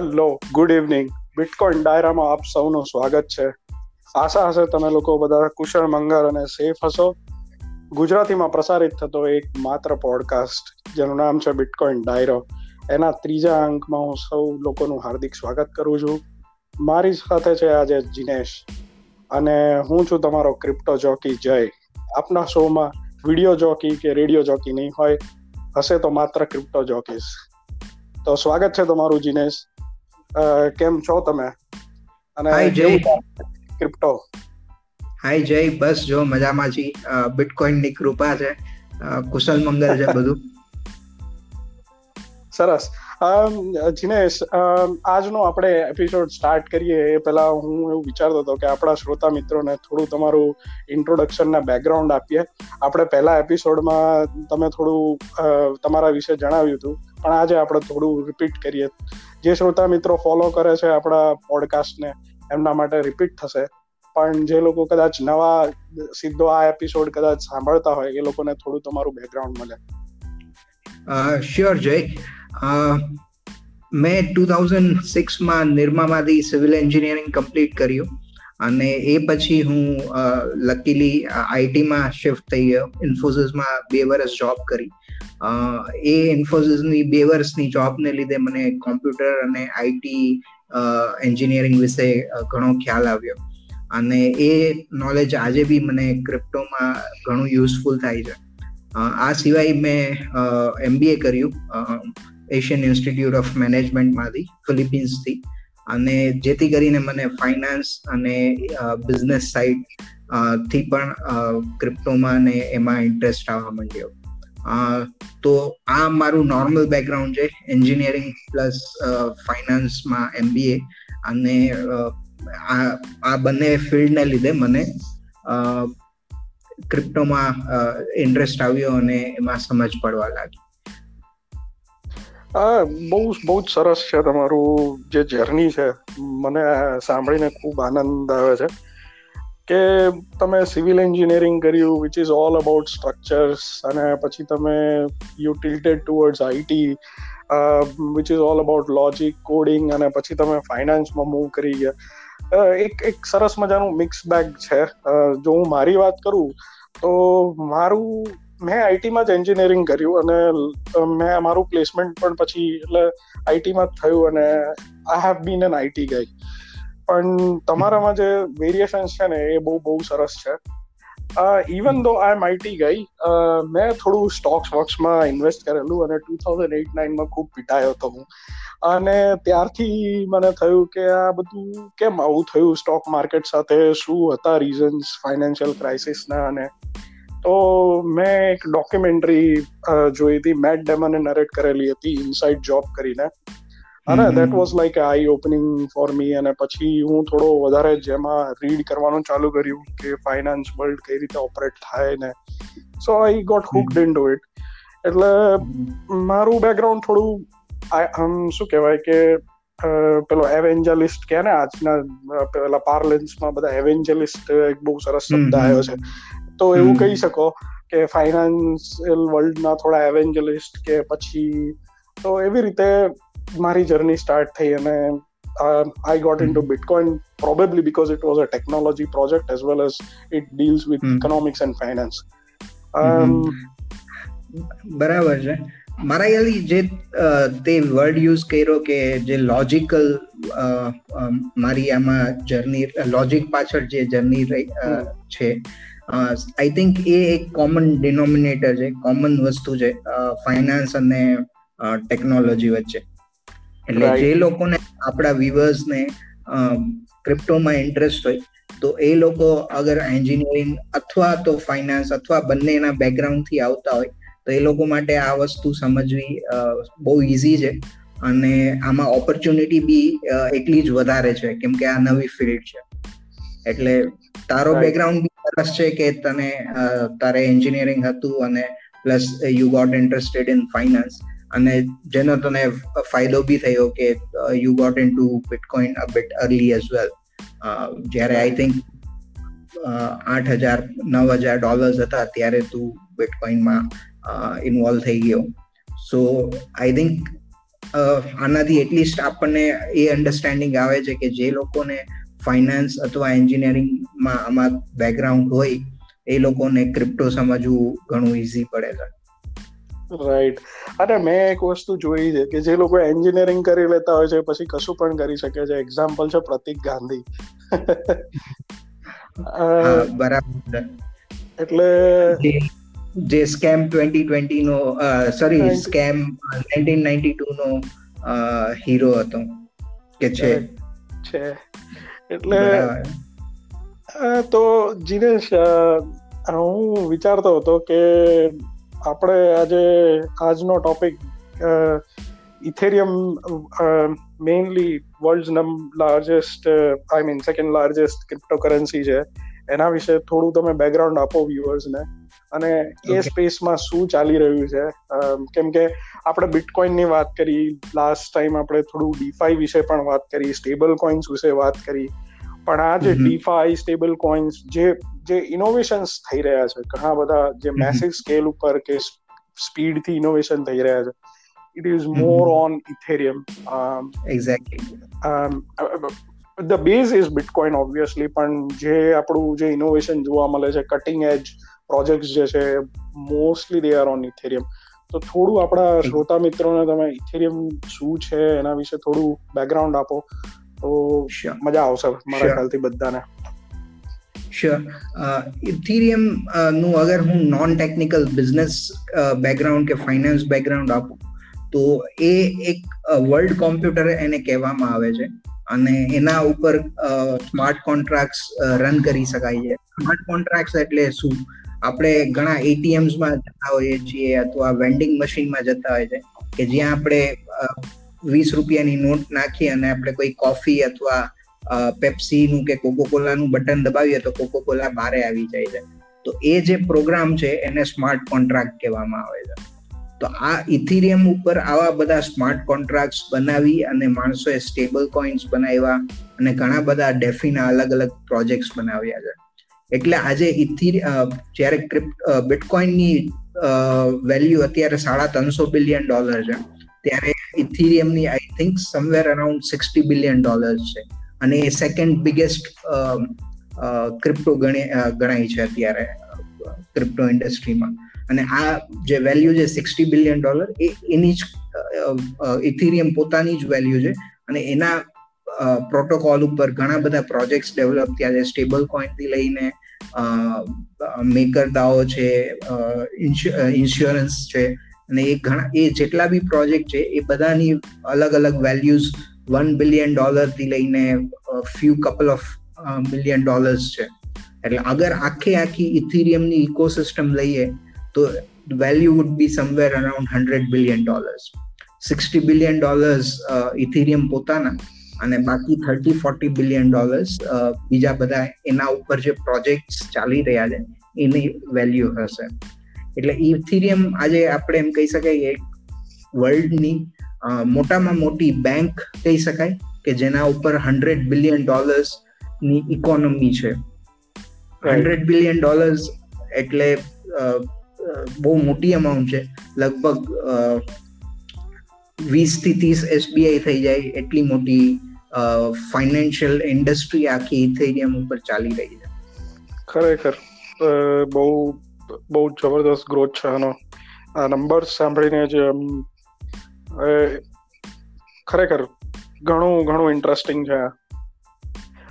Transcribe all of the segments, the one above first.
Hello, good evening. Bitcoin ડાયરામાં આપ સૌનું સ્વાગત છે. આશા હશે તમે લોકો બધા કુશળ, મંગળ અને સેફ હશો. ગુજરાતીમાં પ્રસારિત થતો એક માત્ર પોડકાસ્ટ જેનું નામ છે બિટકોઇન ડાયરો. એના ત્રીજા અંકમાં હું સૌ લોકોનું હાર્દિક સ્વાગત કરું છું. મારી સાથે છે આજે જીનેશ. અને હું છું તમારો ક્રિપ્ટો જોકી જય. આપના શોમાં વીડિયો જોકી કે રેડિયો જોકી નહીં હોય, હશે તો માત્ર ક્રિપ્ટો જોકીસ તો સ્વાગત છે તમારું જીનેશ. કેમ છો તમે? અને હાય જય. ક્રિપ્ટો હાય જય. બસ જો મજામાં છી. બિટકોઇનની કૃપા છે. કુશલ મંગલ છે બધું. સરસ. જીનેશ આજનો આપણે એપિસોડ સ્ટાર્ટ કરીએ એ પહેલા હું એવું વિચારતો હતો કે આપણા શ્રોતા મિત્રોને થોડું તમારું ઇન્ટ્રોડક્શન ના બેકગ્રાઉન્ડ આપીએ. આપણે પહેલા એપિસોડમાં તમે થોડું તમારા વિશે જણાવ્યું હતું, પણ આજે આપણે થોડું રિપીટ કરીએ. જે શ્રોતા મિત્રો ફોલો કરે છે આપણા પોડકાસ્ટને એમના માટે રિપીટ થશે. પણ જે લોકો કદાચ નવા, સીધો આ એપિસોડ કદાચ સાંભળતા હોય, એ લોકોને થોડું તમારું બેકગ્રાઉન્ડ મળે. શ્યોર જય. મેં ટુ થાઉઝન્ડ સિક્સમાં નિર્મામાંથી સિવિલ એન્જિનિયરિંગ કમ્પ્લીટ કર્યું અને એ પછી હું લકીલી આઈટીમાં શિફ્ટ થઈ ગયો. ઇન્ફોસિસમાં બે વર્ષ જોબ કરી. એ ઇન્ફોસિસની બે વર્ષની જોબને લીધે મને કોમ્પ્યુટર અને આઈટી એન્જિનિયરિંગ વિશે ઘણો ખ્યાલ આવ્યો. અને એ નોલેજ આજે બી મને ક્રિપ્ટોમાં ઘણું યુઝફુલ થાય છે. આ સિવાય મેં એમબીએ કર્યું. એશિયન ઇન્સ્ટિટ્યૂટ ઓફ મેનેજમેન્ટમાંથી ફિલિપિન્સથી અને જેથી કરીને મને ફાઇનાન્સ અને બિઝનેસ સાઇડથી પણ ક્રિપ્ટોમાં ને એમાં ઇન્ટરેસ્ટ આવવા માંડ્યો. તો આ મારું નોર્મલ બેકગ્રાઉન્ડ છે એન્જિનિયરિંગ પ્લસ ફાઇનાન્સમાં એમબીએ અને આ બંને ફિલ્ડને લીધે મને ક્રિપ્ટોમાં ઇન્ટરેસ્ટ આવ્યો અને એમાં સમજ પડવા લાગી. હા, બહુ બહુ જ સરસ છે તમારું જે જર્ની છે. મને સાંભળીને ખૂબ આનંદ આવે છે કે તમે સિવિલ એન્જિનિયરિંગ કર્યું which is all about structures અને પછી તમે you tilted towards IT which is all about logic coding અને પછી તમે ફાઇનાન્સમાં મૂવ કરી ગયા. એક એક સરસ મજાનું મિક્સ બેગ છે. જો હું મારી વાત કરું, તો મારું મેં આઈટીમાં જ એન્જિનિયરિંગ કર્યું અને મેં મારું પ્લેસમેન્ટ પણ પછી એટલે આઈટીમાં જ થયું અને I have been an IT ગઈ પણ તમારામાં જે વેરિએશન્સ છે ને, એ બહુ બહુ સરસ છે. ઇવન દો આઈ એમ આઈટી ગઈ મેં થોડું સ્ટોક્સ વોક્સમાં ઇન્વેસ્ટ કરેલું અને ટુ થાઉઝન્ડ એઇટ નાઇનમાં ખૂબ પીટાયો હતો હું. અને ત્યારથી મને થયું કે આ બધું કેમ આવું થયું? સ્ટોક માર્કેટ સાથે શું હતા રીઝન્સ ફાઇનાન્શિયલ ક્રાઇસિસના અને તો મેં એક ડોક્યુમેન્ટરી જોઈ હતી. મેટ ડેમને નરેટ કરેલી હતી ઇનસાઇડ જોબ કરીને. અને that was like I opening for me અને પછી હું થોડો વધારે જેમાં રીડ કરવાનું ચાલુ કર્યું કે ફાઇનાન્સ વર્લ્ડ કઈ રીતે ઓપરેટ થાય ને. So I got hooked into it એટલે મારું બેકગ્રાઉન્ડ થોડું આમ શું કહેવાય કે પેલો એવેન્જલિસ્ટ કે ને આજના પેલા પાર્લેન્સમાં બધા એવેન્જલિસ્ટ એક બહુ સરસ શબ્દ આવ્યો છે. તો એવું કહી શકો કે ફાઇનાન્શિયલ વર્લ્ડના થોડા એવેન્જલિસ્ટ કે પછી તો એવી રીતે મારી જર્ની સ્ટાર્ટ થઈ અને I got into bitcoin probably because it was a technology project as well as it deals with economics and finance બરાબર છે. મારા ખ્યાલથી જે તે વર્ડ યુઝ કર્યો કે જે લોજિકલ મારી આમાં જર્ની લોજિક પાછળ જે જર્ની છે આઈ થિંક એ એક કોમન ડિનોમિનેટર છે કોમન વસ્તુ છે ફાઇનાન્સ અને ટેકનોલોજી વચ્ચે. એટલે જે લોકોને આપણા વ્યુઅર્સને ક્રિપ્ટોમાં ઇન્ટરેસ્ટ હોય તો એ લોકો અગર એન્જિનિયરિંગ અથવા તો ફાઇનાન્સ અથવા બંનેના બેકગ્રાઉન્ડથી આવતા હોય તો એ લોકો માટે આ વસ્તુ સમજવી બહુ ઇઝી છે. અને આમાં ઓપોર્ચ્યુનિટી બી એટલી જ વધારે છે કેમ કે આ નવી ફિલ્ડ છે. એટલે તારો બેકગ્રાઉન્ડ સરસ છે કે તને તારે એન્જિનિયરિંગ હતું અને plus you got interested in finance અને જેનો તને ફાયદો બી થયો કે you got into bitcoin a bit early as well જ્યારે આઈ થિંક આઠ હજાર, નવ હજાર ડોલર્સ હતા ત્યારે તું બિટકોઇનમાં ઇન્વોલ્વ થઈ ગયો. સો આઈ થિંક આનાથી એટલીસ્ટ આપણને એ અન્ડરસ્ટેન્ડિંગ આવે છે કે જે લોકોને ફાઇનાન્સ અથવા એન્જિનિયરિંગમાં આમાં બેકગ્રાઉન્ડ હોય એ લોકોને ક્રિપ્ટો સમજવું ઘણું ઈઝી પડે છે. રાઈટ અને મેં એક વસ્તુ જોઈ છે કે જે લોકો એન્જિનિયરિંગ કરી લેતા હોય છે પછી કશું પણ કરી શકે છે. એક્ઝામ્પલ છે પ્રતિક ગાંધી. બરાબર. એટલે જે સ્કેમ ટ્વેન્ટી ટ્વેન્ટી નો sorry scam nineteen ninety two નો હીરો હતો. કે છે. છે. એટલે તો જીનેશ હું વિચારતો હતો કે આપણે આજે આજનો topic Ethereum mainly world num largest I mean second largest cryptocurrency છે. એના વિશે થોડું તમે બેકગ્રાઉન્ડ આપો વ્યુઅર્સને અને એ સ્પેસમાં શું ચાલી રહ્યું છે? કેમ કે આપણે બિટકોઇનની વાત કરી લાસ્ટ ટાઈમ આપણે થોડું ડીફાઈ વિશે પણ વાત કરી સ્ટેબલ કોઇન્સ વિશે વાત કરી. પણ આ જે ડીફાઈ સ્ટેબલ કોઇન્સ જે જે ઇનોવેશન્સ થઈ રહ્યા છે ઘણા બધા જે મેસિવ સ્કેલ ઉપર કે સ્પીડથી ઇનોવેશન થઈ રહ્યા છે. It is more mm-hmm. on ethereum. um, exactly. um, the base is bitcoin obviously પણ જે આપણું જે ઇનોવેશન જોવા મળે છે કટિંગ એજ પ્રોજેક્ટ્સ જે છે mostly they are on Ethereum તો થોડું આપણા શ્રોતા મિત્રોને તમે ઇથેરિયમ શું છે એના વિશે થોડું બેકગ્રાઉન્ડ આપો. તો મજા આવશે મારા ખ્યાલથી બધાને. શ્યોર ઇથિરિયમનું અગર હું નોન ટેકનિકલ બિઝનેસ બેકગ્રાઉન્ડ કે ફાઇનાન્સ બેકગ્રાઉન્ડ આપું તો એ એક વર્લ્ડ કોમ્પ્યુટર એને કહેવામાં આવે છે. અને એના ઉપર સ્માર્ટ કોન્ટ્રાક્ટ રન કરી શકાય છે. સ્માર્ટ કોન્ટ્રાક્ટ એટલે શું? આપણે ઘણા એટીએમ્સમાં જતા હોઈએ છીએ અથવા વેન્ડિંગ મશીનમાં જતા હોય છે કે જ્યાં આપણે વીસ રૂપિયાની નોટ નાખી અને આપણે કોઈ કોફી અથવા પેપ્સી નું કે કોકોકોલાનું બટન દબાવીએ તો કોકોકોલા બારે આવી જાય છે. તો એ જે પ્રોગ્રામ છે એને સ્માર્ટ કોન્ટ્રાક્ટ કહેવામાં આવે છે. તો આ ઇથિરિયમ ઉપર આવા બધા સ્માર્ટ કોન્ટ્રાક્ટ બનાવી અને માણસોએ સ્ટેબલ કોઇન્સ બનાવ્યા અને ઘણા બધા ડેફીના અલગ અલગ પ્રોજેક્ટ્સ બનાવ્યા છે. એટલે આજે ઇથિર જ્યારે બિટકોઇનની વેલ્યુ અત્યારે સાડા ત્રણસો બિલિયન ડોલર છે, ત્યારે ઇથિરિયમની I think somewhere around sixty billion dollars છે. અને એ સેકન્ડ બિગેસ્ટ ક્રિપ્ટો ગણાય છે અત્યારે ક્રિપ્ટો ઇન્ડસ્ટ્રીમાં અને આ જે વેલ્યુ છે સિક્સટી બિલિયન ડોલર એ એની જ ઇથિરિયમ પોતાની જ વેલ્યુ છે. અને એના પ્રોટોકોલ ઉપર ઘણા બધા પ્રોજેક્ટ્સ ડેવલપ થયા છે. સ્ટેબલ કોઈનથી લઈને મેકર દાઓ છે ઇન્સ્યોરન્સ છે. અને એ ઘણા, એ જેટલા બી પ્રોજેક્ટ છે, એ બધાની અલગ અલગ વેલ્યુઝ વન બિલિયન ડોલરથી લઈને few couple of billion dollars છે. એટલે અગર આખે આખી ઇથિરિયમની ઇકોસિસ્ટમ લઈએ તો value would be somewhere around hundred billion dollars sixty billion dollars Ethereum પોતાના અને બાકી થર્ટી ફોર્ટી બિલિયન ડોલર્સ બીજા બધા એના ઉપર જે પ્રોજેક્ટ ચાલી રહ્યા છે એની વેલ્યુ હશે. એટલે ઇથિરિયમ આજે આપણે એમ કહી શકાય એક વર્લ્ડની મોટામાં મોટી બેંક કહી શકાય કે જેના ઉપર હંડ્રેડ બિલિયન ડોલર્સની ઇકોનોમી છે. હંડ્રેડ બિલિયન ડોલર્સ એટલે બહુ મોટી અમાઉન્ટ છે. લગભગ વીસથી ત્રીસ એસબીઆઈ થઈ જાય, એટલી મોટી ફાઇનાન્શિયલ ઇન્ડસ્ટ્રી આખી ઇથેરિયમ ઉપર ચાલી રહી છે. ખરેખર બહુ બહુ જબરદસ્ત ગ્રોથ છે આનો. આ નંબર સાંભળીને જ ખરેખર ઘણું ઘણું ઇન્ટરેસ્ટિંગ છે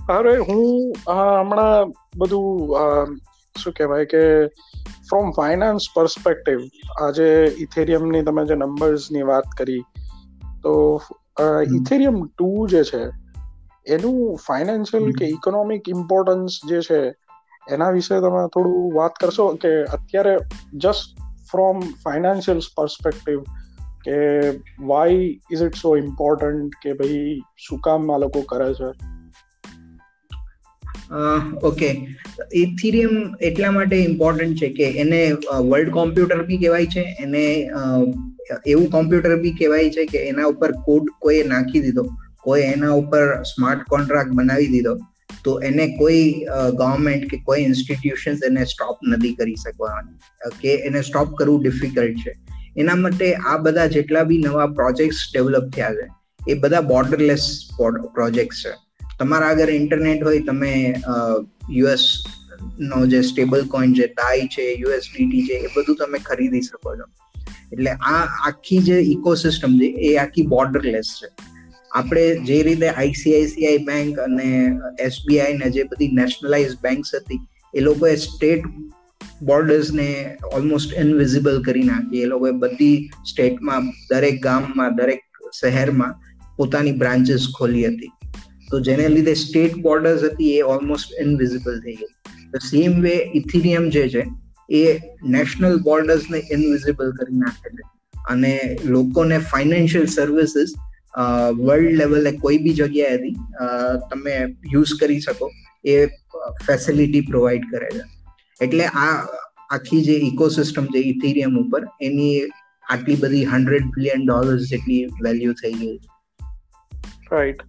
અરે, હું હમણાં બધું શું કહેવાય કે ફ્રોમ ફાઇનાન્સ પર્સપેક્ટિવ આજે ઇથેરિયમની તમે જે નંબર્સની વાત કરી તો ઇથેરિયમ ટુ જે છે એનું ફાઇનાન્શિયલ કે ઇકોનોમિક ઇમ્પોર્ટન્સ જે છે એના વિશે તમે થોડું વાત કરશો કે અત્યારે જસ્ટ ફ્રોમ ફાઇનાન્શિયલ પર્સપેક્ટિવ કે why is it so important કે ભાઈ શું કામ આ લોકો કરે છે? ઓકે. ઇથિરિયમ એટલા માટે ઇમ્પોર્ટન્ટ છે કે એને વર્લ્ડ કોમ્પ્યુટર બી કહેવાય છે, એને એવું કોમ્પ્યુટર બી કહેવાય છે કે એના ઉપર કોડ કોઈ નાખી દીધો, કોઈ એના ઉપર સ્માર્ટ કોન્ટ્રાક્ટ બનાવી દીધો, તો એને કોઈ ગવર્મેન્ટ કે કોઈ ઇન્સ્ટિટ્યુશન એને સ્ટોપ નથી કરી શકવાની, કે એને સ્ટોપ કરવું ડિફિકલ્ટ છે. એના માટે આ બધા જેટલા બી નવા પ્રોજેક્ટ્સ ડેવલપ થયા છે, એ બધા બોર્ડરલેસ પ્રોજેક્ટ છે. તમારા આગળ ઇન્ટરનેટ હોય, તમે યુએસ નો જે સ્ટેબલ કોઈન છે ડાઈ છે યુએસડીટી છે, એ બધું તમે ખરીદી શકો છો. એટલે આ આખી જે ઇકોસિસ્ટમ છે, એ આખી બોર્ડરલેસ છે. આપણે જે રીતે આઈસીઆઈસીઆઈ બેંક અને એસબીઆઈ ને જે બધી નેશનલાઇઝ બેંક્સ હતી, એ લોકોએ સ્ટેટ બોર્ડર્સને ઓલમોસ્ટ ઇનવિઝિબલ કરી નાખી. એ લોકોએ બધી સ્ટેટમાં દરેક ગામમાં, દરેક શહેરમાં પોતાની બ્રાન્ચીસ ખોલી હતી. તો જેને લીધે સ્ટેટ બોર્ડર્સ હતી એ ઓલમોસ્ટ ઇનવિઝિબલ થઈ ગઈ. તો સેમ વે ઇથિરિયમ જે છે, એ નેશનલ બોર્ડર્સને ઇનવિઝિબલ કરી નાખે છે. અને લોકોને ફાઇનાન્શિયલ સર્વિસીસ વર્લ્ડ લેવલે કોઈ બી જગ્યાએથી તમે યુઝ કરી શકો, એ ફેસિલિટી પ્રોવાઈડ કરે છે. એટલે આ આખી જે ઇકોસિસ્ટમ છે ઇથેરિયમ ઉપર, એની આટલી બધી હંડ્રેડ બિલિયન ડોલર્સ જેટલી વેલ્યુ થઈ ગઈ રાઈટ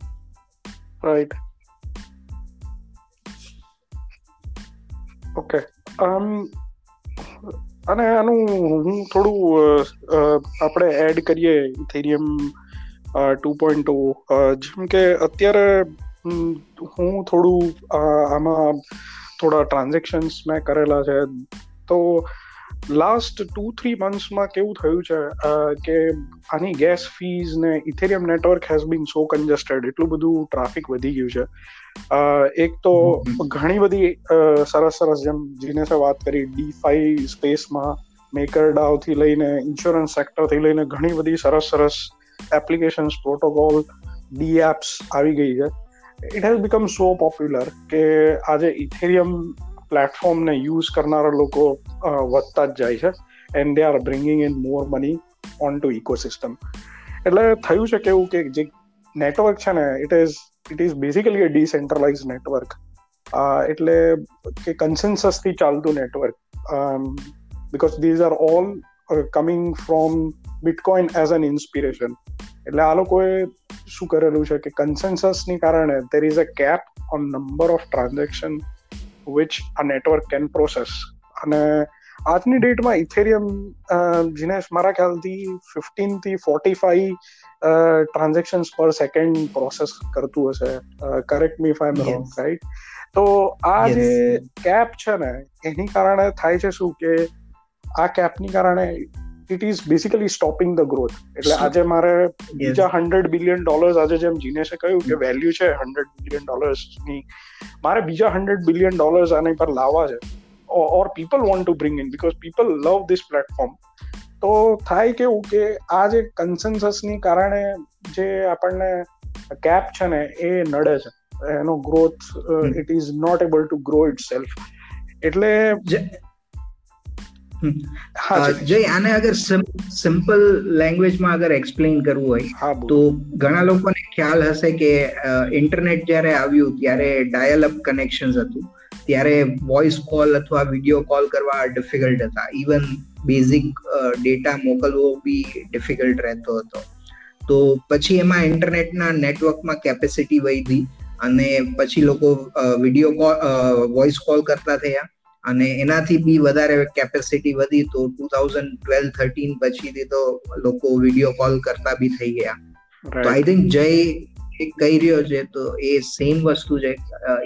રાઈટ ઓકે આમ અને આનું હું થોડું આપણે એડ કરીએ ઇથેરિયમ ટુ પોઈન્ટ જેમ કે અત્યારે હું થોડું આમાં થોડા ટ્રાન્ઝેક્શન્સ મેં કરેલા છે. તો લાસ્ટ ટુ થ્રી મંથ્સમાં કેવું થયું છે? કે આની ગેસ ફીઝ ને Ethereum network has been so congested એટલું બધું ટ્રાફિક વધી ગયું છે. એક તો ઘણી બધી સરસ સરસ જેમ જીનેસે વાત કરી ડીફાઈ સ્પેસમાં મેકર ડાવથી લઈને ઇન્સ્યોરન્સ સેક્ટરથી લઈને ઘણી બધી સરસ સરસ એપ્લિકેશન્સ પ્રોટોકોલ ડી એપ્સ આવી ગઈ છે. It has become so popular કે આજે ઇથેરિયમ પ્લેટફોર્મને યુઝ કરનારા લોકો વધતા જ જાય છે. And they are bringing in more money onto ecosystem એટલે થયું છે કેવું કે જે નેટવર્ક છે ને it is it is basically a decentralise network એટલે કે કન્સેન્સસથી ચાલતું network because these are all coming from bitcoin as an inspiration એટલે આ લોકોએ શું કરેલું છે કે કન્સેન્સસની કારણે there is a cap on number of transaction which આ નેટવર્ક કેન પ્રોસેસ અને આજની ડેટમાં ઇથેરિયમ જીનેશ મારા ખ્યાલથી ફિફ્ટીનથી forty five transaction per second process કરતું હશે. Correct me if I'm wrong right તો આ જે કેપ છે ને એની કારણે થાય છે શું કે આ કેપની કારણે it is basically stopping the growth એટલે આજે મારે બીજા હંડ્રેડ બિલિયન ડોલર્સ આજે જેમ જીનેશે કહ્યું કે વેલ્યુ છે હંડ્રેડ બિલિયન ડોલર્સની મારે બીજા હંડ્રેડ બિલિયન ડોલર્સ આની પર લાવવા છે. Or people want to bring in because people love this platform તો થાય કેવું કે આ જે કન્સેન્સસની કારણે જે આપણને કેપ છે ને એ નડે છે. એનો growth it is not able to grow itself એટલે જય આને અગર સિમ્પલ લેંગ્વેજમાં અગર એક્સપ્લેન કરવું હોય તો ઘણા લોકોને ખ્યાલ હશે કે ઇન્ટરનેટ જ્યારે આવ્યું ત્યારે ડાયલ અપ કનેક્શન હતું. ત્યારે વોઇસ કોલ અથવા વીડિયો કોલ કરવા ડિફિકલ્ટ હતા. ઇવન બેઝિક ડેટા મોકલવો બી ડિફિકલ્ટ રહેતો હતો. તો પછી એમાં ઇન્ટરનેટના નેટવર્કમાં કેપેસિટી વધી અને પછી લોકો વીડિયો કોલ વોઇસ કોલ કરતા થયા. અને એનાથી બી વધારે કેપેસિટી વધી તો ટુ થાઉઝન્ડ ટ્વેલ્વ થર્ટીન પછીથી તો લોકો વીડિયો કોલ કરતા બી થઈ ગયા. તો આઈ થિંક જય કહી રહ્યો છે તો એ સેમ વસ્તુ છે.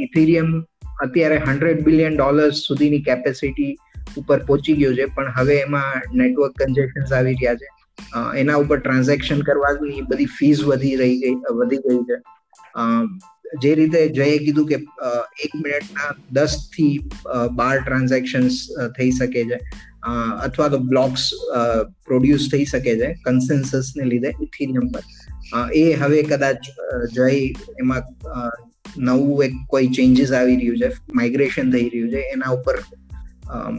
ઇથેરિયમ અત્યારે હંડ્રેડ બિલિયન ડોલર્સ સુધીની કેપેસિટી ઉપર પહોંચી ગયો છે પણ હવે એમાં નેટવર્ક કન્જેક્શન આવી રહ્યા છે. એના ઉપર ટ્રાન્ઝેક્શન કરવાની બધી ફીસ વધી રહી ગઈ વધી ગઈ છે. જે રીતે જયે કીધું કે એક મિનિટના દસથી બાર ટ્રાન્ઝેક્શન્સ થઈ શકે છે. અથવા તો બ્લોક્સ પ્રોડ્યુસ થઈ શકે છે કન્સેન્સસ ને લીધે ઇથિરિયમ પર. એ હવે કદાચ જય એમાં નવું એક કોઈ ચેન્જીસ આવી રહ્યું છે માઇગ્રેશન થઈ રહ્યું છે, એના ઉપર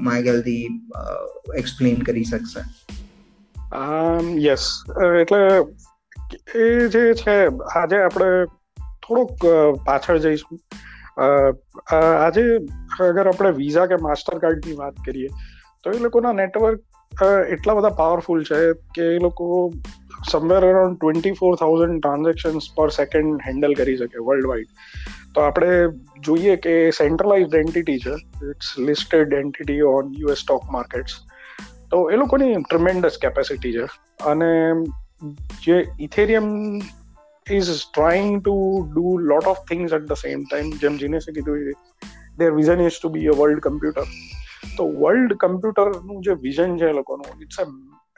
માગલથી એક્સપ્લેન કરી શકશે. યસ એટલે એ જે છે, આજે આપણે થોડુંક પાછળ જઈશું. આજે અગર આપણે વિઝા કે માસ્ટર કાર્ડની વાત કરીએ, તો એ લોકોના નેટવર્ક એટલા બધા પાવરફુલ છે કે એ લોકો somewhere around twenty four thousand transactions per second handle કરી શકે વર્લ્ડ વાઇડ તો આપણે જોઈએ કે સેન્ટ્રલાઇઝ એન્ટિટી છે it's listed entity on US stock markets તો એ લોકોની ટ્રમેન્ડસ કેપેસિટી છે. અને જે Ethereum is trying to do lot of things at the same time જેમ જીનેસે કીધું their vision is to be a world computer તો વર્લ્ડ કમ્પ્યુટરનું જે વિઝન છે એ લોકોનું it's a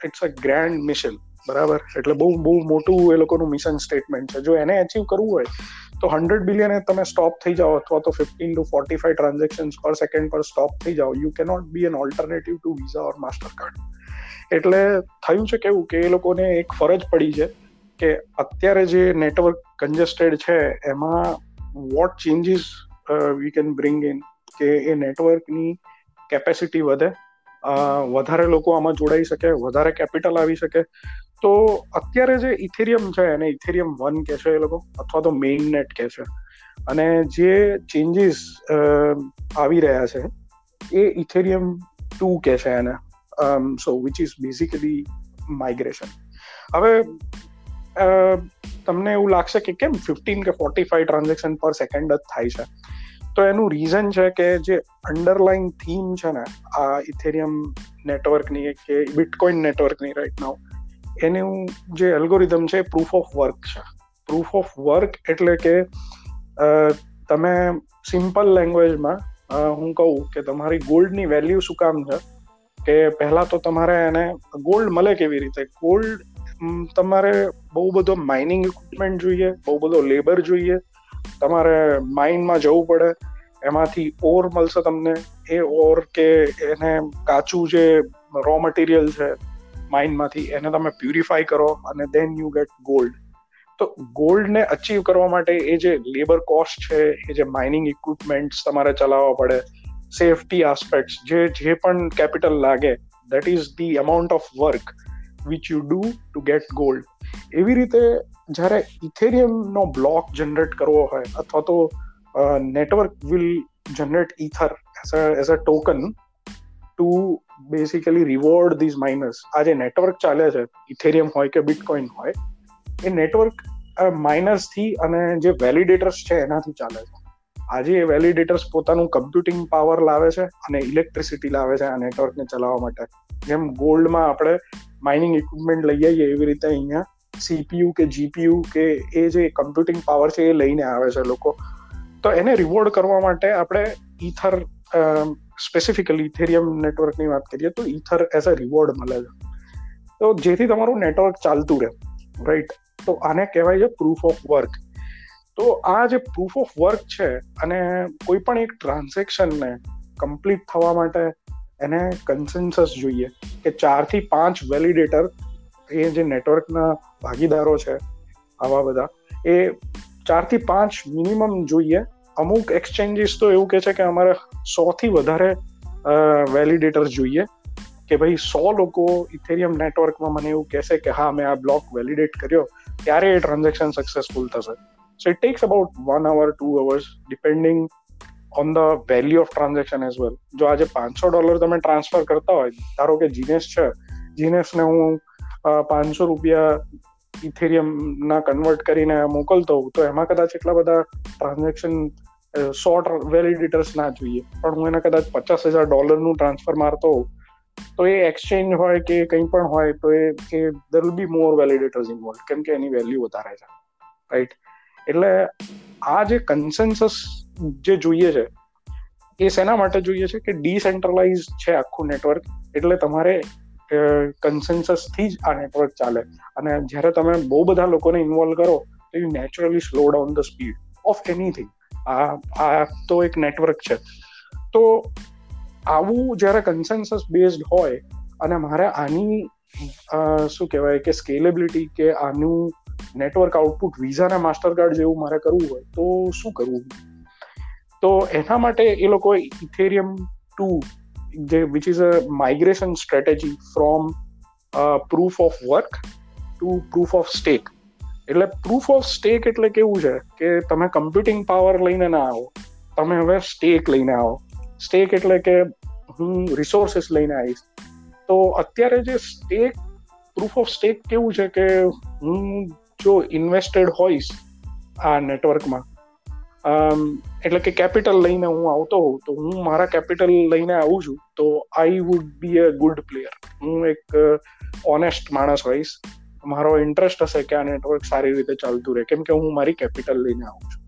it's a grand mission બરાબર એટલે બહુ બહુ મોટું એ લોકોનું મિશન સ્ટેટમેન્ટ છે જો એને અચીવ કરવું હોય તો હંડ્રેડ બિલિયન તમે સ્ટોપ થઈ જાઓ અથવા તો fifteen to forty five transaction per second પર સ્ટોપ થઈ જાઓ you cannot be an alternative to Visa or Mastercard એટલે થયું છે કેવું કે એ લોકોને એક ફરજ પડી છે કે અત્યારે જે નેટવર્ક કન્જેસ્ટેડ છે, એમાં what changes we can bring in કે એ નેટવર્કની કેપેસિટી વધે વધારે લોકો આમાં જોડાઈ શકે, વધારે કેપિટલ આવી શકે. તો અત્યારે જે ઇથેરિયમ છે, એને ઇથેરિયમ વન કે છે એ લોકો, અથવા તો મેઇન નેટ કે છે અને જે ચેન્જીસ આવી રહ્યા છે, એ ઇથેરિયમ ટુ કે છે એને so which is basically migration હવે તમને એવું લાગશે કે કેમ ફિફ્ટીન કે forty five transaction per second જ થાય છે? તો એનું રીઝન છે કે જે અંડરલાઈન થીમ છે ને, આ ઇથેરિયમ નેટવર્કની કે બિટકોઇન નેટવર્કની રાઈટ નાઉ એનું જે એલ્ગોરિધમ છે પ્રૂફ ઓફ વર્ક છે. પ્રૂફ ઓફ વર્ક એટલે કે તમે સિમ્પલ લેંગ્વેજમાં હું કહું કે તમારી ગોલ્ડની વેલ્યુ શું કામ છે? કે પહેલાં તો તમારે એને ગોલ્ડ મળે કેવી રીતે? ગોલ્ડ તમારે બહુ બધો માઇનિંગ ઇક્વિપમેન્ટ જોઈએ, બહુ બધો લેબર જોઈએ. તમારે માઇનમાં જવું પડે, એમાંથી ઓર મળશે તમને. એ ઓર કે એને કાચું જે રો મટીરિયલ છે માઇન્ડમાંથી એને તમે પ્યુરિફાય કરો અને દેન યુ ગેટ ગોલ્ડ તો ગોલ્ડને અચીવ કરવા માટે એ જે લેબર કોસ્ટ છે, એ જે માઇનિંગ ઇક્વિપમેન્ટ્સ તમારે ચલાવવા પડે સેફટી આસ્પેક્ટ જે જે પણ કેપિટલ લાગે that is the amount of work which you do to get gold એવી રીતે જ્યારે ઇથેરિયમનો બ્લોક જનરેટ કરવો હોય, અથવા તો network will generate ether as a token to basically reward these miners આ જે નેટવર્ક ચાલે છે, ઇથેરિયમ હોય કે બિટકોઇન હોય, એ નેટવર્ક માઇનર્સથી અને જે વેલિડેટર્સ છે એનાથી ચાલે છે. આજે એ વેલિડેટર્સ પોતાનું કમ્પ્યુટિંગ પાવર લાવે છે અને ઇલેક્ટ્રિસિટી લાવે છે આ નેટવર્કને ચલાવવા માટે. જેમ ગોલ્ડમાં આપણે માઇનિંગ ઇક્વિપમેન્ટ લઈ આવીએ એવી રીતે અહીંયા સીપીયુ કે જીપીયુ કે એ જે કમ્પ્યુટિંગ પાવર છે એ લઈને આવે છે લોકો. તો એને રિવોર્ડ કરવા માટે આપણે ઈથર સ્પેસિફિકલી ઇથેરિયમ નેટવર્કની વાત કરીએ તો ઇથર એઝ અ રિવોર્ડ મળે છે. તો જેથી તમારું નેટવર્ક ચાલતું રહે રાઈટ તો આને કહેવાય છે પ્રૂફ ઓફ વર્ક તો આ જે પ્રૂફ ઓફ વર્ક છે અને કોઈ પણ એક ટ્રાન્ઝેક્શનને કમ્પ્લીટ થવા માટે એને કન્સેન્સસ જોઈએ કે ચારથી પાંચ વેલિડેટર એ જે નેટવર્કના ભાગીદારો છે, આવા બધા, એ ચારથી પાંચ મિનિમમ જોઈએ. અમુક એક્સચેન્જીસ તો એવું કે છે કે અમારે સોથી વધારે વેલિડેટર જોઈએ કે ભાઈ સો લોકો ઇથેરિયમ નેટવર્કમાં મને એવું કહેશે કે હા, મેં આ બ્લોક વેલિડેટ કર્યો, ત્યારે એ ટ્રાન્ઝેક્શન સક્સેસફુલ થશે. So it takes about one hour two hours depending on the value of transaction as well જો આજે પાંચસો ડોલર તમે ટ્રાન્સફર કરતા હોય, ધારો કે જીનેસ છે જીનેસને હું પાંચસો રૂપિયા ઇથેરિયમ ના કન્વર્ટ કરીને મોકલતો હોઉં, તો એમાં કદાચ એટલા બધા ટ્રાન્ઝેક્શન શોર્ટ વેલિડેટર્સ ના જોઈએ. પણ હું એને કદાચ પચાસ હજાર ડોલરનું ટ્રાન્સફર મારતો તો એ એક્સચેન્જ હોય કે કંઈ પણ હોય, તો એ, કે there will be more validators involve કેમ કે એની વેલ્યુ વધારે છે. રાઈટ એટલે આ જે કન્સેન્સસ જે જોઈએ છે, એ શેના માટે જોઈએ છે કે ડિસેન્ટ્રલાઇઝ છે આખું નેટવર્ક એટલે તમારે કન્સેન્સસથી જ આ નેટવર્ક ચાલે. અને જ્યારે તમે બહુ બધા લોકોને ઇન્વોલ્વ કરો, તો you naturally slow down the speed of anything આ આ તો એક નેટવર્ક છે. તો આવું જ્યારે કન્સેન્સસ બેઝડ હોય, અને મારે આની શું કહેવાય કે સ્કેલેબિલિટી કે આનું નેટવર્ક આઉટપુટ વિઝા અને માસ્ટર કાર્ડ જેવું મારે કરવું હોય, તો શું કરવું? તો એના માટે એ લોકો ઇથેરિયમ ટુ જે which is a migration strategy from proof of work to proof of stake એટલે પ્રૂફ ઓફ સ્ટેક એટલે કેવું છે કે તમે કમ્પ્યુટિંગ પાવર લઈને ના આવો, તમે હવે સ્ટેક લઈને આવો. સ્ટેક એટલે કે હું રિસોર્સિસ લઈને આવીશ. તો અત્યારે જે સ્ટેક પ્રૂફ ઓફ સ્ટેક કેવું છે કે હું જો ઇન્વેસ્ટેડ હોઈશ આ નેટવર્કમાં એટલે કે કેપિટલ લઈને હું આવતો હોઉં, તો હું મારા કેપિટલ લઈને આવું છું, તો I would be a good player હું એક ઓનેસ્ટ માણસ હોઈશ. મારો ઇન્ટરેસ્ટ હશે કે આ નેટવર્ક સારી રીતે ચાલતું રહે. કેમ કે હું મારી કેપિટલ લઈને આવું છું.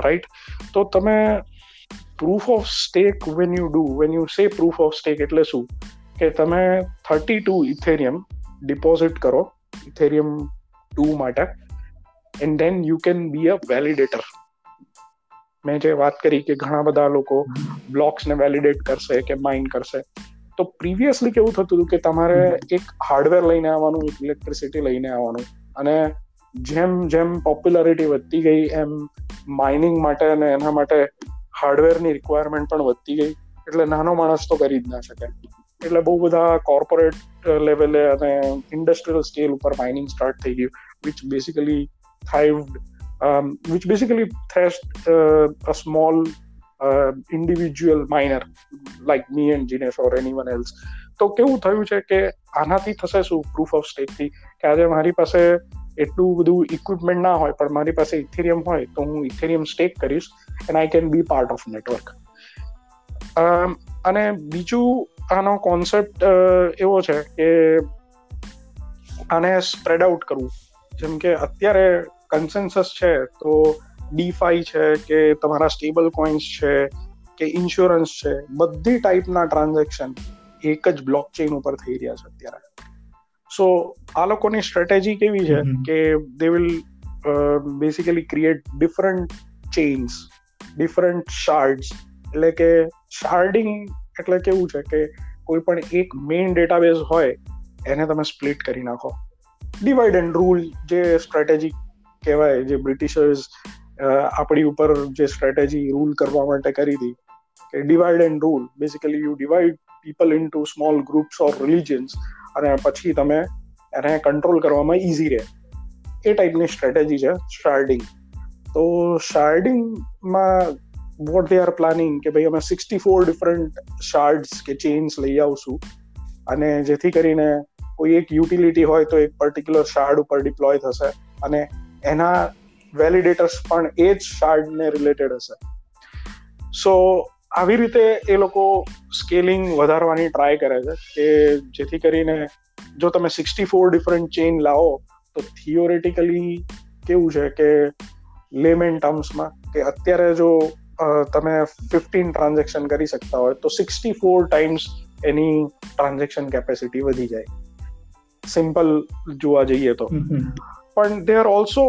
રાઈટ તો તમે proof of stake when you do when you say proof of stake એટલે શું? કે તમે થર્ટી ટુ ઇથેરિયમ ડિપોઝિટ કરો ઇથેરિયમ ટુ માટે and then you can be a validator મેં જે વાત કરી કે ઘણા બધા લોકો બ્લોક્સને વેલિડેટ કરશે કે માઇન કરશે. તો પ્રીવિયસલી કેવું થતું હતું કે તમારે એક હાર્ડવેર લઈને આવવાનું, એક ઇલેક્ટ્રિસિટી લઈને આવવાનું અને જેમ જેમ પોપ્યુલારિટી વધતી ગઈ, એમ માઇનિંગ માટે અને એના માટે હાર્ડવેરની રિક્વાયરમેન્ટ પણ વધતી ગઈ. એટલે નાનો માણસ તો કરી જ ના શકે. એટલે બહુ બધા કોર્પોરેટ લેવલે અને ઇન્ડસ્ટ્રીયલ સ્કેલ ઉપર માઇનિંગ સ્ટાર્ટ થઈ ગયું which basically thrived um, which basically thrashed uh, a small uh, individual miner like me and Jinesh or anyone else. તો કેવું થયું છે કે આનાથી થશે શું? પ્રૂફ ઓફ સ્ટેકથી કે આજે મારી પાસે એટલું બધું ઇક્વિપમેન્ટ ના હોય પણ મારી પાસે ઇથેરિયમ હોય તો હું ઇથેરિયમ સ્ટેક કરીશ and I can be part of network અને બીજું આનો કોન્સેપ્ટ એવો છે કે આને સ્પ્રેડ આઉટ કરવું. જેમ કે અત્યારે કન્સેન્સસ છે તો ડીફાઈ છે કે તમારા સ્ટેબલ કોઇન્સ છે કે ઇન્સ્યોરન્સ છે બધી ટાઈપના ટ્રાન્ઝેક્શન એક જ બ્લોક ચેઇન ઉપર થઈ રહ્યા છે અત્યારે. સો આ લોકોની સ્ટ્રેટેજી કેવી છે કે they will basically create different chains different shards એટલે કે શાર્ડિંગ એટલે કેવું છે કે કોઈ પણ એક મેઇન ડેટાબેઝ હોય એને તમે સ્પ્લિટ કરી નાખો. ડિવાઈડ એન્ડ રૂલ જે સ્ટ્રેટેજી કહેવાય, જે બ્રિટિશર્સ આપણી ઉપર જે સ્ટ્રેટેજી રૂલ કરવા માટે કરી હતી, કે divide and rule basically you divide people into small groups or religions અને પછી તમે એને કંટ્રોલ કરવામાં ઇઝી રહે. એ ટાઈપની સ્ટ્રેટેજી છે શાર્ડિંગ તો શાર્ડિંગમાં વોટ દે આર પ્લાનિંગ કે ભાઈ અમે સિક્સટી ફોર ડિફરન્ટ શાર્ડ્સ કે ચેન્સ લઈ આવશું અને જેથી કરીને કોઈ એક યુટિલિટી હોય તો એક પર્ટિક્યુલર શાર્ડ ઉપર ડિપ્લોય થશે અને એના વેલિડેટર્સ પણ એ જ શાર્ડને રિલેટેડ હશે. સો આવી રીતે એ લોકો સ્કેલિંગ વધારવાની ટ્રાય કરે છે કે જેથી કરીને જો તમે સિક્સટી ફોર ડિફરન્ટ ચેઇન લાવો, તો થિયોરેટિકલી કેવું છે કે લેમેન ટર્મ્સમાં કે અત્યારે જો તમે ફિફ્ટીન ટ્રાન્ઝેક્શન કરી શકતા હોય, તો સિક્સટી ફોર ટાઈમ્સ એની ટ્રાન્ઝેક્શન કેપેસિટી વધી જાય. સિમ્પલ જોવા જઈએ તો. પણ they are also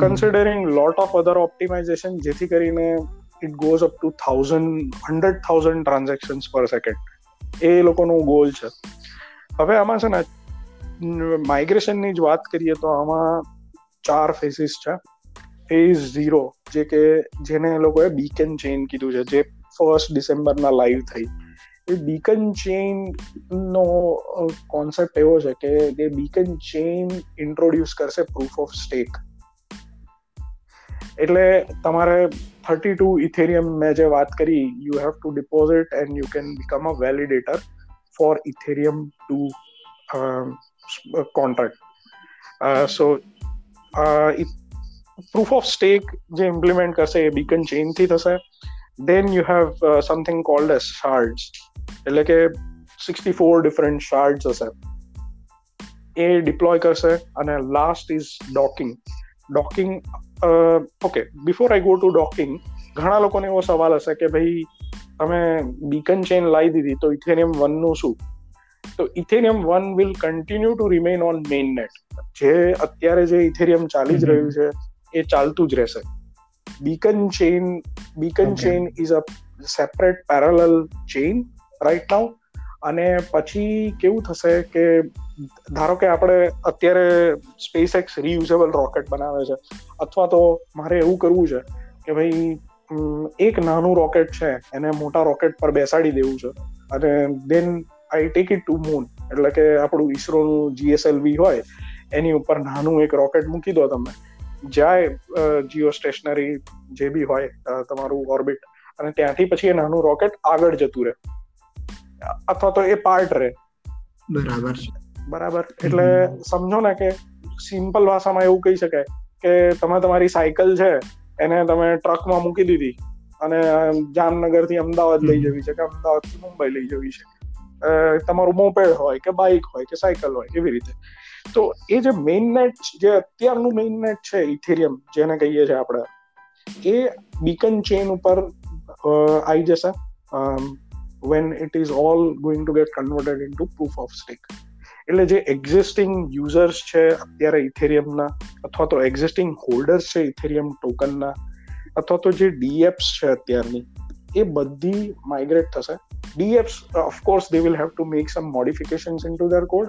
considering lot of other optimization જેથી કરીને it goes up to thousand hundred thousand transactions per second એ લોકોનું ગોલ છે. હવે આમાં છે ને માઇગ્રેશનની જ વાત કરીએ તો આમાં ચાર ફેસીસ છે. ફેઝ ઝીરો જે કે જેને એ લોકોએ બીકેન ચેઇન કીધું છે જે ફર્સ્ટ ડિસેમ્બરના લાઈવ થઈ. બીકન ચેઇન નો કોન્સેપ્ટ એવો છે કે એ બીકન ચેઇન ઇન્ટ્રોડ્યુસ કરશે પ્રૂફ ઓફ સ્ટેક એટલે તમારે થર્ટી ટુ ઇથેરિયમ મેં જે વાત કરી you have to deposit and you can become a validator for Ethereum two contract so proof of stake જે ઇમ્પ્લિમેન્ટ કરશે એ બીકન ચેઇનથી થશે then you have something called as shards. એટલે કે સિક્સટી ફોર ડિફરન્ટ શાર્ડ્સ હશે. એ ડિપ્લોય કરશે અને last is docking docking okay before I go to docking ઘણા લોકોને એવો સવાલ હશે કે ભાઈ તમે બીકન ચેન લાવી દીધી તો ઇથેનિયમ વનનું શું? તો Ethereum one will continue to remain on main net જે અત્યારે જે ઇથેરિયમ ચાલી જ રહ્યું છે એ ચાલતું જ રહેશે. Beacon beacon beacon chain is a separate parallel chain right now અને પછી કેવું થશે કે ધારો કે આપણે અત્યારે સ્પેસ એક્સ રિયુઝેબલ રોકેટ બનાવે છે અથવા તો મારે એવું કરવું છે કે ભાઈ એક નાનું રોકેટ છે એને મોટા રોકેટ પર બેસાડી દેવું છે. અને then I take it to moon એટલે કે આપણું ઈસરોનું જીએસએલવી હોય એની ઉપર નાનું એક રોકેટ મૂકી દો તમે. જાય જીઓ સ્ટેશનરી જે બી હોય તમારું ઓર્બિટ અને ત્યાંથી પછી એ નાનું રોકેટ આગળ જતું રહે. અથવા તો એ પાર્ટ રહે. બરાબર બરાબર? એટલે સમજો ને કે સિમ્પલ ભાષામાં એવું કહી શકાય કે તમે તમારી સાયકલ છે એને તમે ટ્રકમાં મૂકી દીધી અને જામનગરથી અમદાવાદ લઈ જવી છે કે અમદાવાદથી મુંબઈ લઈ જવી છે. તમારું મોપેડ હોય કે બાઇક હોય કે સાયકલ હોય એવી રીતે. તો એ જે મેઇન નેટ જે અત્યારનું મેઇન નેટ છે ઇથેરિયમ જેને કહીએ છીએ આપણે, એ બીકન ચેન ઉપર આવી જશે when it is all going to get converted into proof of stake એટલે જે એક્ઝિસ્ટિંગ યુઝર્સ છે, અત્યારે ઇથેરિયમના અથવા તો એક્ઝિસ્ટિંગ હોલ્ડર્સ છે ઇથેરિયમ ટોકનના અથવા તો જે ડીએપ્સ છે અત્યારની, એ બધી માઇગ્રેટ થશે. DApps of course they will have to make some modifications into their code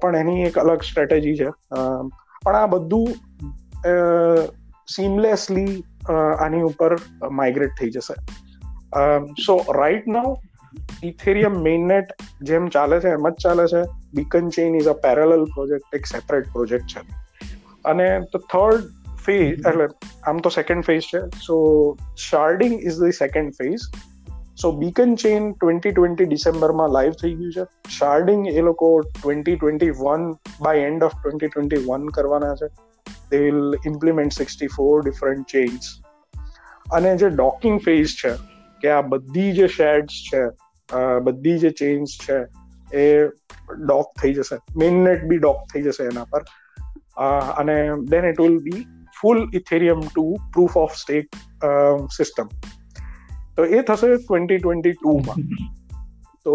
પણ એની એક અલગ સ્ટ્રેટેજી છે. પણ આ બધું સીમલેસલી આની ઉપર માઇગ્રેટ થઈ જશે. સો રાઈટ નાઉ ઇથેરિયમ મેઇનનેટ જેમ ચાલે છે, એમ જ ચાલે છે. Beacon chain is a parallel project એક સેપરેટ પ્રોજેક્ટ છે. અને તો થર્ડ ફેઝ એટલે આમ તો સેકન્ડ ફેઝ છે. So sharding is the second phase so beacon chain twenty twenty ડિસેમ્બરમાં લાઈવ થઈ ગયું છે. શાર્ડિંગ એ લોકો twenty twenty one by end of twenty twenty one કરવાના છે. They will implement sixty four different chains અને જે ડોકિંગ ફેઝ છે, કે આ બધી જે શેડ્સ છે બધી જે ચેન્સ છે, એ ડોક થઈ જશે. મેઇનનેટ બી ડોક થઈ જશે એના પર. અને then it will be full Ethereum to proof of stake system તો એ થશે ટ્વેન્ટી ટ્વેન્ટી ટુમાં તો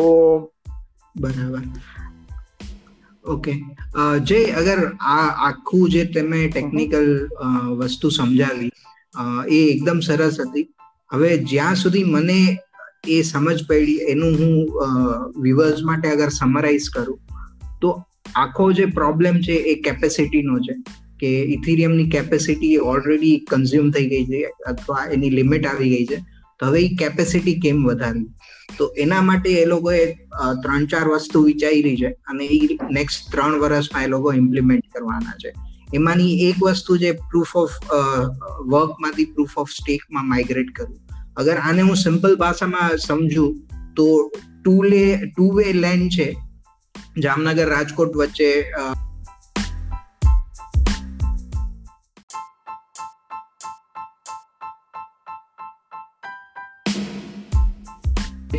બરાબર. ઓકે. જે અગર આ આખું જે તમે ટેકનિકલ વસ્તુ સમજાવી એ એકદમ સરસ હતી. હવે જ્યાં સુધી મને એ સમજ પડી, એનું હું વ્યુઅર્સ માટે અગર સમરાઈઝ કરું, તો આખો જે પ્રોબ્લેમ છે એ કેપેસિટીનો છે. કે ઇથિરિયમની કેપેસિટી ઓલરેડી કન્ઝ્યુમ થઈ ગઈ છે, અથવા એની લિમિટ આવી ગઈ છે. હવે એ કેપેસિટી કેમ વધારવી? તો એના માટે એ લોકોએ ત્રણ ચાર વસ્તુ વિચારી છે અને એ નેક્સ્ટ ત્રણ વર્ષમાં એ લોકો ઇમ્પ્લિમેન્ટ કરવાના છે. એમાંની એક વસ્તુ જે પ્રૂફ ઓફ વર્કમાંથી પ્રૂફ ઓફ સ્ટેકમાં માઇગ્રેટ કરવું અગર આને હું સિમ્પલ ભાષામાં સમજું, તો ટુ લે ટુ વે લેન છે. જામનગર રાજકોટ વચ્ચે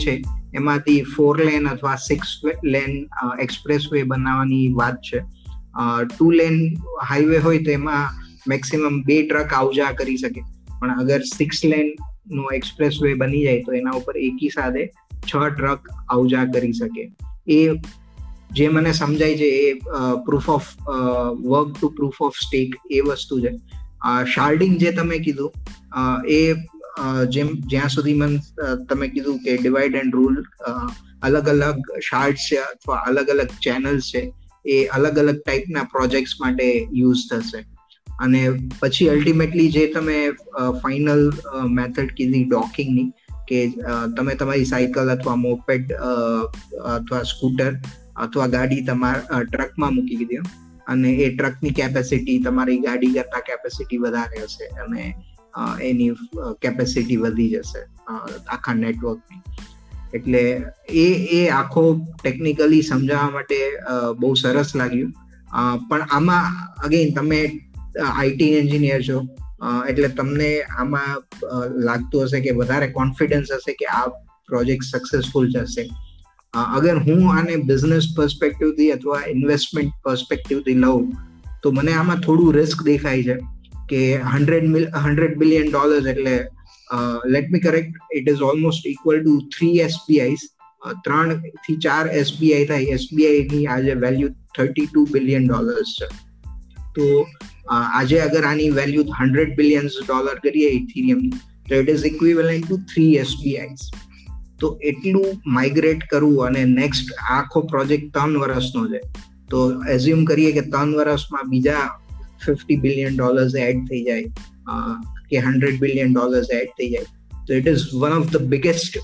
છે. એમાંથી ફોર લેન અથવા સિક્સ લેન એક્સપ્રેસ વે બનાવવાની વાત છે. ટુ લેન હાઈવે હોય તો એમાં મેક્સિમમ બે ટ્રક આવજા કરી શકે. પણ અગર સિક્સ લેન નો એક્સપ્રેસ વે બની જાય તો એના ઉપર એકી સાથે છ ટ્રક આવજા કરી શકે. એ જે મને સમજાય છે એ proof of work to proof of stake એ વસ્તુ છે. શાર્ડિંગ જે તમે કીધું એ જેમ જ્યાં સુધી મન તમે કીધું કે ડિવાઈડ એન્ડ રૂલ અલગ અલગ શાર્ટ છે અથવા અલગ અલગ ચેનલ્સ છે, એ અલગ અલગ ટાઈપના પ્રોજેક્ટ્સ માટે યુઝ થશે. અને પછી અલ્ટિમેટલી જે તમે ફાઇનલ મેથડ કીધી ડોકિંગની કે તમે તમારી સાયકલ અથવા મોપેડ અથવા સ્કૂટર અથવા ગાડી તમારા ટ્રકમાં મૂકી દીધી અને એ ટ્રકની કેપેસિટી તમારી ગાડી કરતા કેપેસિટી વધારે હશે અને એની કેપેસિટી વધી જશે આખા નેટવર્કની એટલે એ એ આખો ટેકનિકલી સમજાવવા માટે બહુ સરસ લાગ્યું. પણ આમાં અગેન તમે આઈટી એન્જિનિયર છો એટલે તમને આમાં લાગતું હશે કે વધારે કોન્ફિડન્સ હશે કે આ પ્રોજેક્ટ સક્સેસફુલ જશે. અગર હું આને બિઝનેસ પર્સપેક્ટિવથી અથવા ઇન્વેસ્ટમેન્ટ પર્સપેક્ટિવથી લઉં, તો મને આમાં થોડું રિસ્ક દેખાય છે. કે hundred mil hundred billion dollars એટલે let me correct it is almost equal to three SBI ત્રણથી ચાર એસબીઆઈ થાય. એસબીઆઈ ની આજે value thirty two billion dollars છે. તો આજે અગર આની વેલ્યુ હંડ્રેડ બિલિયન ડોલર કરીએ ઇથિરિયમની તો it is equivalent to three SBI તો એટલું માઇગ્રેટ કરવું અને નેક્સ્ટ આખો પ્રોજેક્ટ ત્રણ વર્ષનો છે. તો એઝ્યુમ કરીએ કે ત્રણ વર્ષમાં બીજા ફિફ્ટી બિલિયન ડોલર્સ એડ થઈ જાય કે હંડ્રેડ બિલિયન ડોલર્સ એડ થઈ જાય. તો it is one of the biggest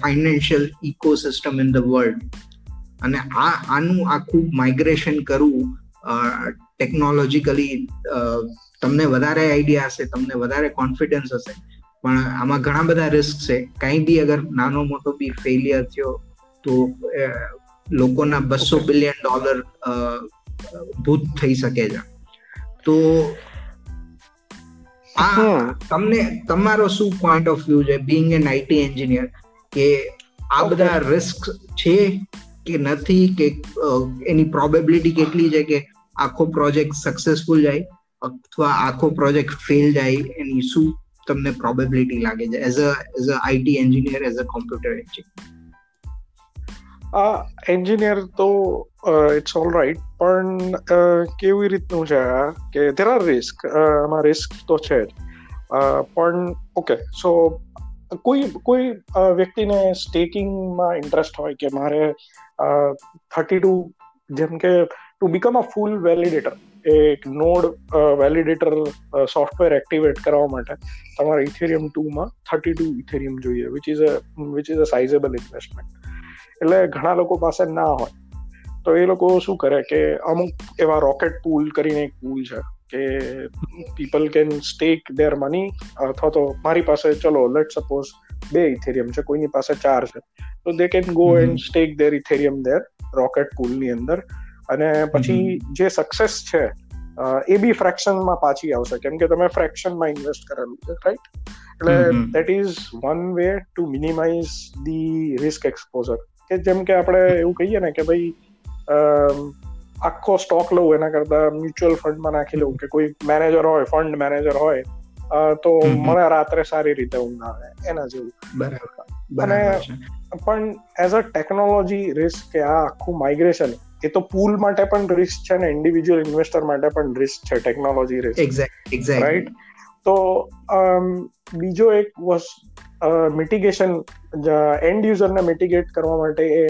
financial ecosystem in the world અને આ આનું આખું માઇગ્રેશન કરવું ટેકનોલોજીકલી તમને વધારે આઈડિયા હશે તમને વધારે કોન્ફિડન્સ હશે. પણ આમાં ઘણા બધા રિસ્ક છે. કાંઈ બી અગર નાનો મોટો બી ફેલિયર થયો તો લોકોના બસો બિલિયન ડોલર ભૂત થઈ શકે છે. તો આ તમને તમારો શું પોઈન્ટ ઓફ વ્યૂ છે બિંગ એન આઈટી એન્જિનિયર કે આ બધા રિસ્ક છે કે નથી? કે એની પ્રોબેબિલિટી કેટલી છે કે આખો પ્રોજેક્ટ સક્સેસફુલ જાય અથવા આખો પ્રોજેક્ટ ફેલ જાય? એની શું તમને પ્રોબેબિલિટી લાગે છે as a as a IT engineer as a computer engineer engineer તો ઇટ્સ ઓલ રાઈટ પણ કેવી રીતનું છે કે દેર આર રિસ્ક આમાં રિસ્ક તો છે જ પણ ઓકે સો કોઈ કોઈ વ્યક્તિને સ્ટેકિંગમાં ઇન્ટરેસ્ટ હોય કે મારે થર્ટી ટુ જેમ કે to become a full validator એક નોડ વેલિડેટર સોફ્ટવેર એક્ટિવેટ કરવા માટે તમારે ઇથેરિયમ ટુમાં થર્ટી ટુ ઇથેરિયમ જોઈએ which is a which is a sizeable investment એટલે ઘણા લોકો પાસે ના હોય તો એ લોકો શું કરે કે અમુક એવા રોકેટ પુલ કરીને એક પુલ છે કે people can stake their money અથવા તો મારી પાસે ચલો લેટ સપોઝ બે ઇથેરિયમ છે કોઈની પાસે ચાર છે. તો they can go and stake their Ethereum their rocket પુલની અંદર. અને પછી જે સક્સેસ છે એ બી ફ્રેક્શનમાં પાછી આવશે. કેમ કે તમે ફ્રેક્શનમાં ઇન્વેસ્ટ કરેલું છે રાઈટ એટલે that is one way to minimize the risk exposure કે જેમ કે આપણે એવું કહીએ ને કે ભાઈ આખો સ્ટોક લઉં એના કરતા મ્યુચ્યુઅલ ફંડમાં નાખી લઉં કે કોઈ મેનેજર હોય ફંડ મેનેજર હોય તો મને રાત્રે સારી રીતે ઊંઘ આવે એના જેવું. અને પણ એઝ અ ટેકનોલોજી રિસ્ક કે આ આખું માઇગ્રેશન એ તો પૂલ માટે પણ રિસ્ક છે ને ઇન્ડિવિજ્યુઅલ ઇન્વેસ્ટર માટે પણ રિસ્ક છે ટેકનોલોજી રિસ્ક રાઈટ તો બીજો એક મિટિગેશન એન્ડ યુઝરને મિટિગેટ કરવા માટે એ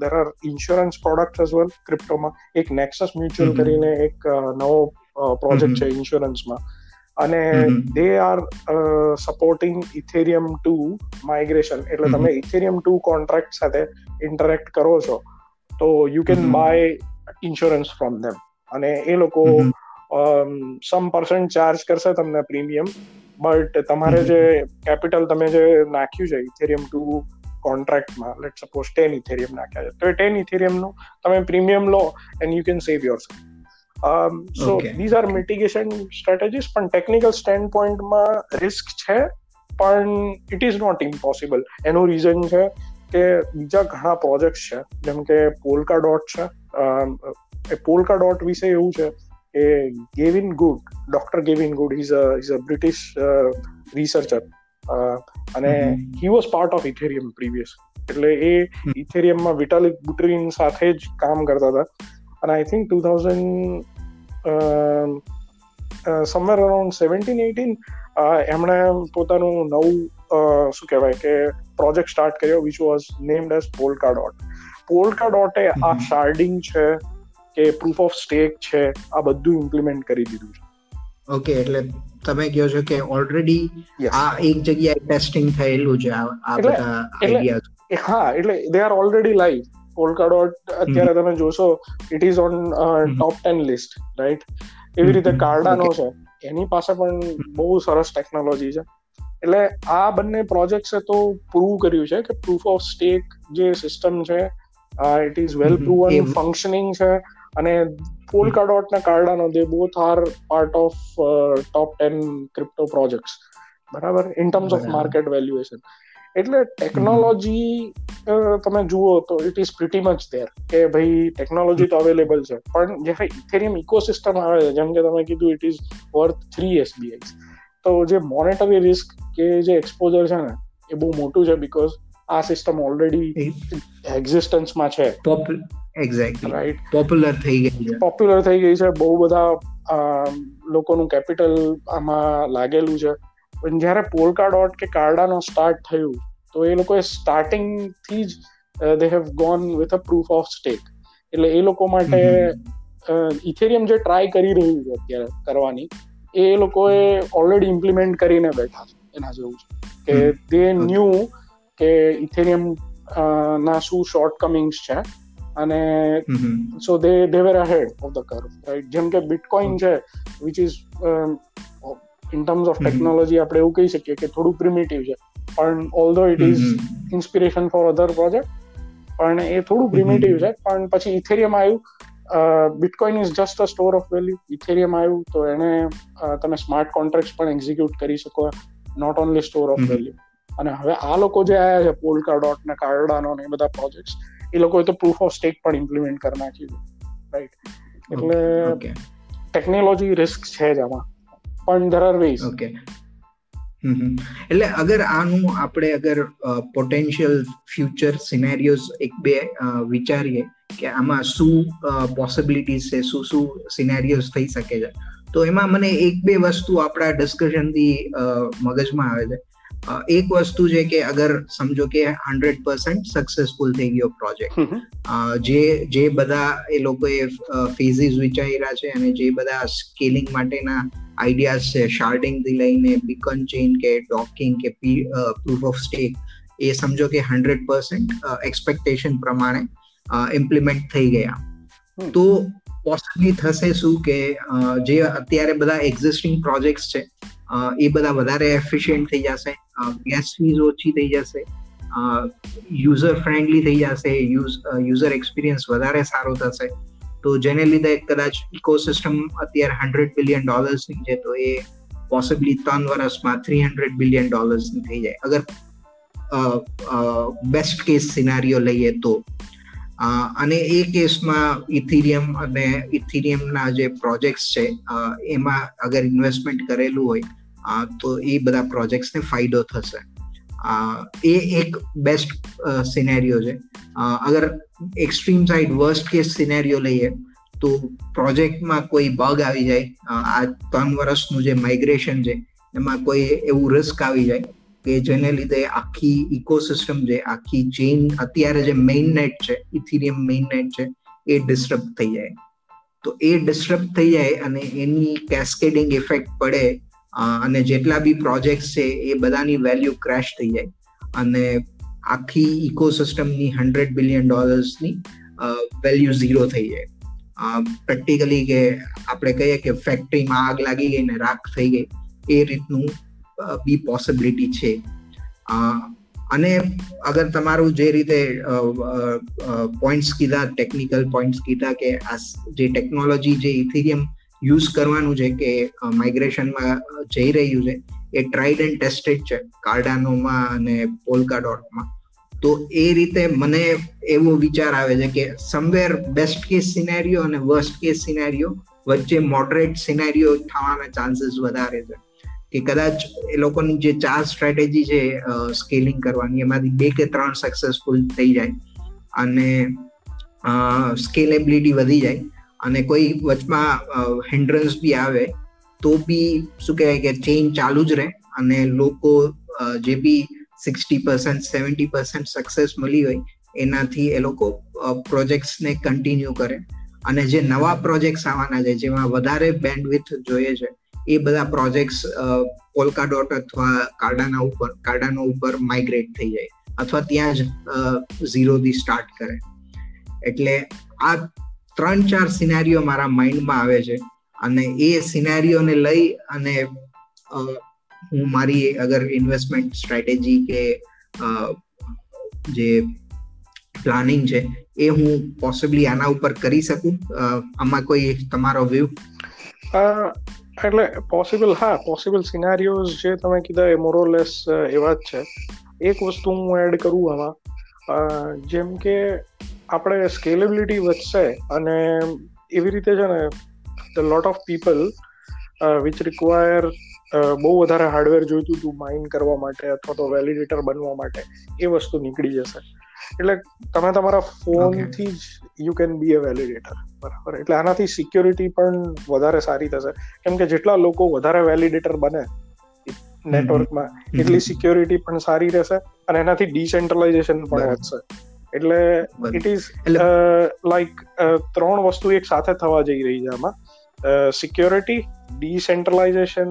there are insurance product as well ક્રિપ્ટોમાં એક નેક્સસ મ્યુચ્યુઅલ કરીને એક નવો પ્રોજેક્ટ છે ઇન્સ્યોરન્સમાં અને they are supporting Ethereum two migration એટલે તમે ઇથેરિયમ ટુ કોન્ટ્રાક્ટ સાથે ઇન્ટરેક્ટ કરો છો તો you can buy insurance from them અને એ લોકો સમ પર્સન્ટ ચાર્જ કરશે તમને પ્રીમિયમ બટ તમારે જે કેપિટલ તમે જે નાખ્યું છે ઇથેરિયમ ટુ કોન્ટ્રાક્ટમાં લેટ સપોઝ ટેન ઇથેરિયમ નાખ્યા છે તો એ ટેન ઇથેરિયમનું તમે premium law and you can save your so these are mitigation strategies પણ ટેકનિકલ સ્ટેન્ડ પોઈન્ટમાં રિસ્ક છે પણ ઇટ ઇઝ નોટ ઇમ્પોસિબલ એનું રીઝન છે કે બીજા ઘણા પ્રોજેક્ટ છે જેમ કે પોલકા ડોટ છે એ પોલકા ડોટ વિશે એવું છે Gavin Wood doctor Gavin Wood is a is a British researcher અને he was part of Ethereum previous એટલે એ ઇથેરિયમમાં વિટાલિક બુટરીન સાથે જ કામ કરતા હતા. અને I think two thousand somewhere around seventeen eighteen એમણે પોતાનું નવું શું કહેવાય કે પ્રોજેક્ટ સ્ટાર્ટ કર્યો which was named as Polkadot polka ડોટે આ શાર્ડિંગ છે કે પ્રૂફ ઓફ સ્ટેક છે આ બધું ઇમ્પ્લિમેન્ટ કરી દીધું છે. ઓકે એટલે તમે કહો છો કે ઓલરેડી આ એક જગ્યાએ ટેસ્ટિંગ થયેલું છે આ બધા આઈડિયા હા એટલે they are already live Polkadot અત્યારે તમે જોશો it is on top ten list right એવી રીતે કાર્ડાનો છે. એની પાસે પણ બહુ સરસ ટેકનોલોજી છે. એટલે આ બંને પ્રોજેક્ટ્સે તો પ્રૂવ કર્યું છે કે પ્રૂફ ઓફ સ્ટેક જે સિસ્ટમ છે it is well proven functioning છે. અને પોલકા ડોટ ના Cardano they both are part of top ten crypto projects બરાબર? In terms of market valuation એટલે ટેકનોલોજી તમે જુઓ તો it is pretty much there કે ભાઈ ટેકનોલોજી તો અવેલેબલ છે. પણ જ્યારે ઇથેરિયમ ઇકોસિસ્ટમ આવે છે જેમ કે તમે કીધું it is worth three SBI તો જે મોનેટરી રિસ્ક કે જે એક્સપોઝર છે ને એ બહુ મોટું છે બીકોઝ આ સિસ્ટમ ઓલરેડી એક્ઝિસ્ટન્સમાં છે. એક્ઝેક્ટલી રાઈટ પોપ્યુલર થઈ ગઈ છે. પોપ્યુલર થઈ ગઈ છે. બહુ બધા લોકોનું કેપિટલ આમાં લાગેલું છે. પણ જ્યારે પોલકા ડોટ કે કાર્ડાનો સ્ટાર્ટ થયું તો એ લોકોએ સ્ટાર્ટિંગથી જ they have gone with a proof of stake એટલે એ લોકો માટે ઇથેરિયમ જે ટ્રાય કરી રહ્યું છે અત્યારે કરવાની એ લોકોએ ઓલરેડી ઇમ્પ્લિમેન્ટ કરીને બેઠા છે. એના જેવું છે. કે દે ન્યૂ કે ઇથેરિયમ ના શું શોર્ટ કમિંગ્સ છે? અને so they they were ahead of the curve right જેમ કે બિટકોઇન છે which is in terms of technology આપણે એવું કહી શકીએ કે થોડું પ્રિમિટિવ છે. પણ although it is inspiration for other project પણ એ થોડું પ્રિમિટિવ છે. પણ પછી ઇથેરિયમ આવ્યું Bitcoin is just a store of value Ethereum આવ્યું તો એને તમે સ્માર્ટ કોન્ટ્રાક્ટ પણ એક્ઝિક્યુટ કરી શકો. Not only store of value અને હવે આ લોકો જે આવ્યા છે પોલકા ડોટ ને કાર્ડાનો ને એ બધા પ્રોજેક્ટ એ લોકોએ તો પ્રૂફ ઓફ સ્ટેક પણ ઇમ્પ્લિમેન્ટ કરી નાખી રાઈટ એટલે ટેકનોલોજી રિસ્ક છે જ આમાં. પણ ધર આર વેઝ ઓકે એટલે અગર આનું આપણે અગર પોટેન્શિયલ ફ્યુચર સિનેરિયોઝ એક બે વિચારીએ કે આમાં શું પોસિબિલિટીઝ છે શું શું સિનેરિયોઝ થઈ શકે છે તો એમાં મને એક બે વસ્તુ આપણા ડિસ્કશનથી મગજમાં આવે છે. એક વસ્તુ છે કે અગર સમજો કે હંડ્રેડ પર્સન્ટ સક્સેસફુલ થઈ ગયો પ્રોજેક્ટ જે જે બધા એ લોકોએ ફેઝિસ વિચાર્યા છે અને જે બધા સ્કેલિંગ માટેના આઈડિયાઝ છે શાર્ડિંગથી લઈને બીકન ચેઇન કે ડોકિંગ કે પ્રૂફ ઓફ સ્ટેક એ સમજો કે હંડ્રેડ પર્સન્ટ એક્સપેક્ટેશન પ્રમાણે ઇમ્પ્લિમેન્ટ થઈ ગયા તો પોસિબલી થશે શું કે જે અત્યારે બધા એક્ઝિસ્ટિંગ પ્રોજેક્ટ્સ છે એ બધા વધારે એફિશિયન્ટ થઈ જશે. ગેસ ફીઝ ઓછી થઈ જશે. યુઝર ફ્રેન્ડલી થઈ જશે. યુઝર એક્સપિરિયન્સ વધારે સારો થશે. તો જેને લીધે કદાચ ઇકોસિસ્ટમ અત્યારે હંડ્રેડ બિલિયન ડોલર્સની છે, તો એ પોસિબલી ત્રણ વર્ષમાં થ્રી હંડ્રેડ બિલિયન ડોલર્સની થઈ જાય. અગર બેસ્ટ કેસ સિનારીઓ લઈએ તો. અને એ કેસમાં ઇથિરિયમ અને ઇથિરિયમના જે પ્રોજેક્ટ્સ છે એમાં અગર ઇન્વેસ્ટમેન્ટ કરેલું હોય તો એ બધા પ્રોજેક્ટ્સને ફાયદો થશે. એ એક બેસ્ટ સિનેરિયો છે. અગર extreme side worst case scenario લઈએ, તો પ્રોજેક્ટમાં કોઈ બગ આવી જાય આ ત્રણ વર્ષનું જે માઇગ્રેશન છે, એમાં કોઈ એવું રિસ્ક આવી જાય કે જેને લીધે આખી ઇકોસિસ્ટમ છે આખી ચેઇન અત્યારે જે મેઇન નેટ છે ઇથિરિયમ મેઇન નેટ છે, એ ડિસ્ટર્બ થઈ જાય. તો એ ડિસ્ટર્બ થઈ જાય અને એની કેસ્કેડિંગ ઇફેક્ટ પડે અને જેટલા બી પ્રોજેક્ટ છે, એ બધાની વેલ્યુ ક્રેશ થઈ જાય. અને આખી ઇકોસિસ્ટમની હંડ્રેડ બિલિયન ડોલર્સની વેલ્યુ ઝીરો થઈ જાય. પ્રેક્ટિકલી કે આપણે કહીએ કે ફેક્ટરીમાં આગ લાગી ગઈ ને રાખ થઈ ગઈ, એ રીતનું બી પોસિબિલિટી છે. અને અગર તમારું જે રીતે પોઈન્ટ્સ કીધા ટેકનિકલ પોઈન્ટ્સ કીધા કે આ જે ટેકનોલોજી જે ઇથિરિયમ યુઝ કરવાનું છે કે માઇગ્રેશનમાં જઈ રહ્યું છે, એ ટ્રાઇડ એન્ડ ટેસ્ટેડ છે કાર્ડાનોમાં અને પોલકા ડોટમાં તો એ રીતે મને એવો વિચાર આવે છે કે સમવેર બેસ્ટ કેસ સિનેરિયો અને વર્સ્ટ કેસ સિનેરિયો વચ્ચે મોડરેટ સિનેરિયો થવાના ચાન્સીસ વધારે છે. કે કદાચ એ લોકોની જે ચાર સ્ટ્રેટેજી છે સ્કેલિંગ કરવાની, એમાંથી બે કે ત્રણ સક્સેસફુલ થઈ જાય. અને સ્કેલેબિલિટી વધી જાય. અને કોઈ વચમાં હિન્ડ્રન્સ બી આવે, તો બી શું કહેવાય કે ચેઇન ચાલુ જ રહે અને લોકો જે બી sixty percent seventy percent success મળી હોય, એનાથી એ લોકો પ્રોજેક્ટ્સને કન્ટિન્યુ કરે. અને જે નવા પ્રોજેક્ટ્સ આવવાના છે, જેમાં વધારે બેન્ડવિથ જોઈએ છે, એ બધા પ્રોજેક્ટ્સ પોલકા ડોટ અથવા કાર્ડાના ઉપર કાર્ડાનો ઉપર માઇગ્રેટ થઈ જાય. અથવા ત્યાં જ ઝીરોથી સ્ટાર્ટ કરે. એટલે આ ત્રણ ચાર સિનારીઓ મારા માઇન્ડમાં આવે છે. અને એ સિનારીઓને લઈ અને હું મારી અગર ઇન્વેસ્ટમેન્ટ સ્ટ્રેટેજી કે જે પ્લાનિંગ છે, એ હું પોસિબલી આના ઉપર કરી શકું? આમાં કોઈ તમારો વ્યૂ એટલે પોસિબલ હા પોસિબલ સિનારીઓઝ જે તમે કીધા એ મોરોલેસ એવા જ છે. એક વસ્તુ હું એડ કરું આમાં. જેમ કે આપણે સ્કેલેબિલિટી વધશે અને એવી રીતે છે ને the lot of people which require બહુ વધારે હાર્ડવેર જોઈતું હતું માઇન કરવા માટે અથવા તો વેલિડેટર બનવા માટે એ વસ્તુ નીકળી જશે. એટલે તમે તમારા ફોનથી જ you can be a validator બરાબર? એટલે આનાથી સિક્યોરિટી પણ વધારે સારી થશે. કેમ કે જેટલા લોકો વધારે વેલિડેટર બને નેટવર્કમાં એટલી સિક્યોરિટી પણ સારી રહેશે અને એનાથી ડિસેન્ટ્રલાઇઝેશન પણ વધશે. એટલે ઇટ ઇઝ લાઈક ત્રણ વસ્તુ એક સાથે થવા જઈ રહી છે આમાં. સિક્યોરિટી ડિસેન્ટ્રલાઇઝેશન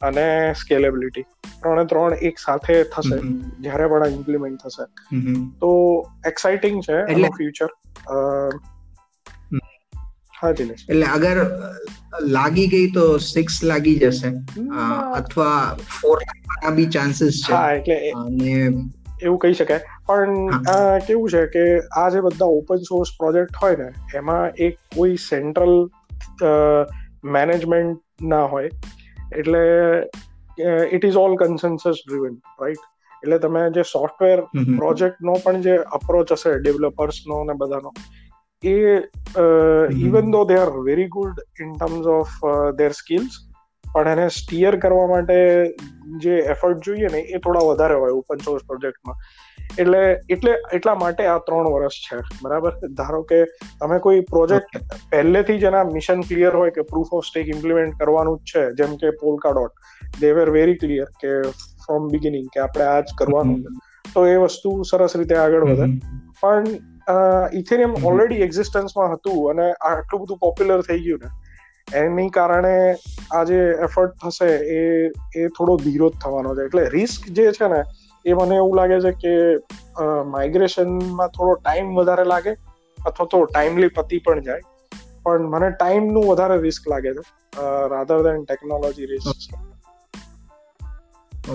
અને સ્કેલેબિલિટી ત્રણે ત્રણ એક સાથે થશે જ્યારે પણ ઇમ્પ્લિમેન્ટ થશે. તો એક્સાઇટિંગ છે એટલે ફ્યુચર હા દિનેશ. એટલે અગર લાગી ગઈ તો સિક્સ લાગી જશે. અથવા ફોર બી ચાન્સીસ છે. હા એટલે એવું કહી શકાય. પણ કેવું છે કે આ જે બધા ઓપન સોર્સ પ્રોજેક્ટ હોય ને એમાં એક કોઈ સેન્ટ્રલ મેનેજમેન્ટ ના હોય. એટલે it is all consensus driven right એટલે તમે જે સોફ્ટવેર પ્રોજેક્ટનો પણ જે અપ્રોચ હશે ડેવલપર્સનો ને બધાનો એ even though they are very good in terms of their skills પણ એને સ્ટીયર કરવા માટે જે એફર્ટ જોઈએ ને એ થોડા વધારે હોય ઓપન સોર્સ પ્રોજેક્ટમાં એટલે એટલે એટલા માટે આ ત્રણ વર્ષ છે બરાબર? ધારો કે તમે કોઈ પ્રોજેક્ટ પહેલેથી જ એના મિશન ક્લિયર હોય કે પ્રૂફ ઓફ સ્ટેક ઇમ્પ્લિમેન્ટ કરવાનું જ છે જેમ કે Polkadot they were very clear કે ફ્રોમ બિગિનિંગ કે આપણે આ જ કરવાનું છે. તો એ વસ્તુ સરસ રીતે આગળ વધે. પણ ઇથેરિયમ ઓલરેડી એક્ઝિસ્ટન્સમાં હતું અને આટલું બધું પોપ્યુલર થઈ ગયું ને એની કારણે આ જે એફર્ટ થશે એ એ થોડો ધીરો જ થવાનો છે. એટલે રિસ્ક જે છે ને, એ મને એવું લાગે છે કે માઇગ્રેશનમાં થોડો ટાઈમ વધારે લાગે અથવા તો ટાઈમલી પતી પણ જાય. પણ મને ટાઈમનું વધારે રિસ્ક લાગે છે rather than technology risk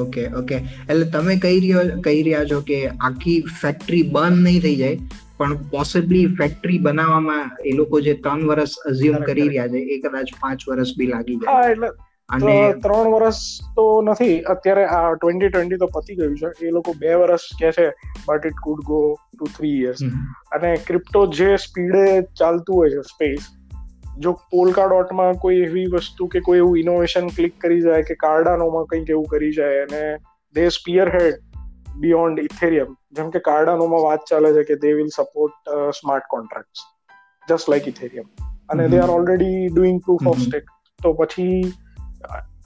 okay. Okay એટલે તમે કહી રહ્યો, કહી રહ્યા છો કે આખી ફેક્ટરી બંધ નહીં થઈ જાય પણ પોસિબલી ફેક્ટરી બનાવવામાં એ લોકો જે ત્રણ વર્ષ અઝ્યુમ કરી રહ્યા છે એ કદાચ પાંચ વર્ષ બી લાગી જાય. એટલે અને ત્રણ વર્ષ તો નથી અત્યારે આ ટ્વેન્ટી ટ્વેન્ટી તો પતી ગયું છે. એ લોકો બે વર્ષ કે છે but it could go to three years અને ક્રિપ્ટો જે સ્પીડે ચાલતું હોય છે સ્પેસ જો પોલકા ડોટમાં કોઈ એવી વસ્તુ કે કોઈ એવું ઇનોવેશન ક્લિક કરી જાય કે કાર્ડાનોમાં કંઈક એવું કરી જાય અને they spear head beyond Ethereum જેમ કે કાર્ડાનોમાં વાત ચાલે છે કે they will support smart contract just like Ethereum અને they are already doing proof of stake તો પછી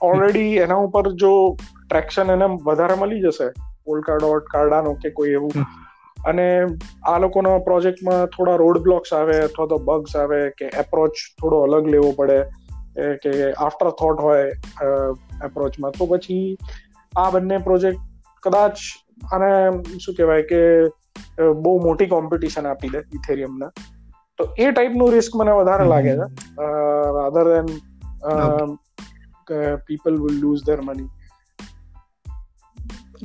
ઓલરેડી એના ઉપર જો ટ્રેક્શન એને વધારે મળી જશે ડોટ કાર્ડાનો કે કોઈ એવું અને આ લોકોના પ્રોજેક્ટમાં થોડા રોડ બ્લોક્સ આવે અથવા તો બગ્સ આવે કે એપ્રોચ થોડો અલગ લેવો પડે કે આફ્ટર થોટ હોય એપ્રોચમાં તો પછી આ બંને પ્રોજેક્ટ કદાચ અને શું કહેવાય કે બહુ મોટી કોમ્પિટિશન આપી દે ઇથેરિયમને તો એ ટાઈપનું રિસ્ક મને વધારે લાગે છે. Rather than people will lose their money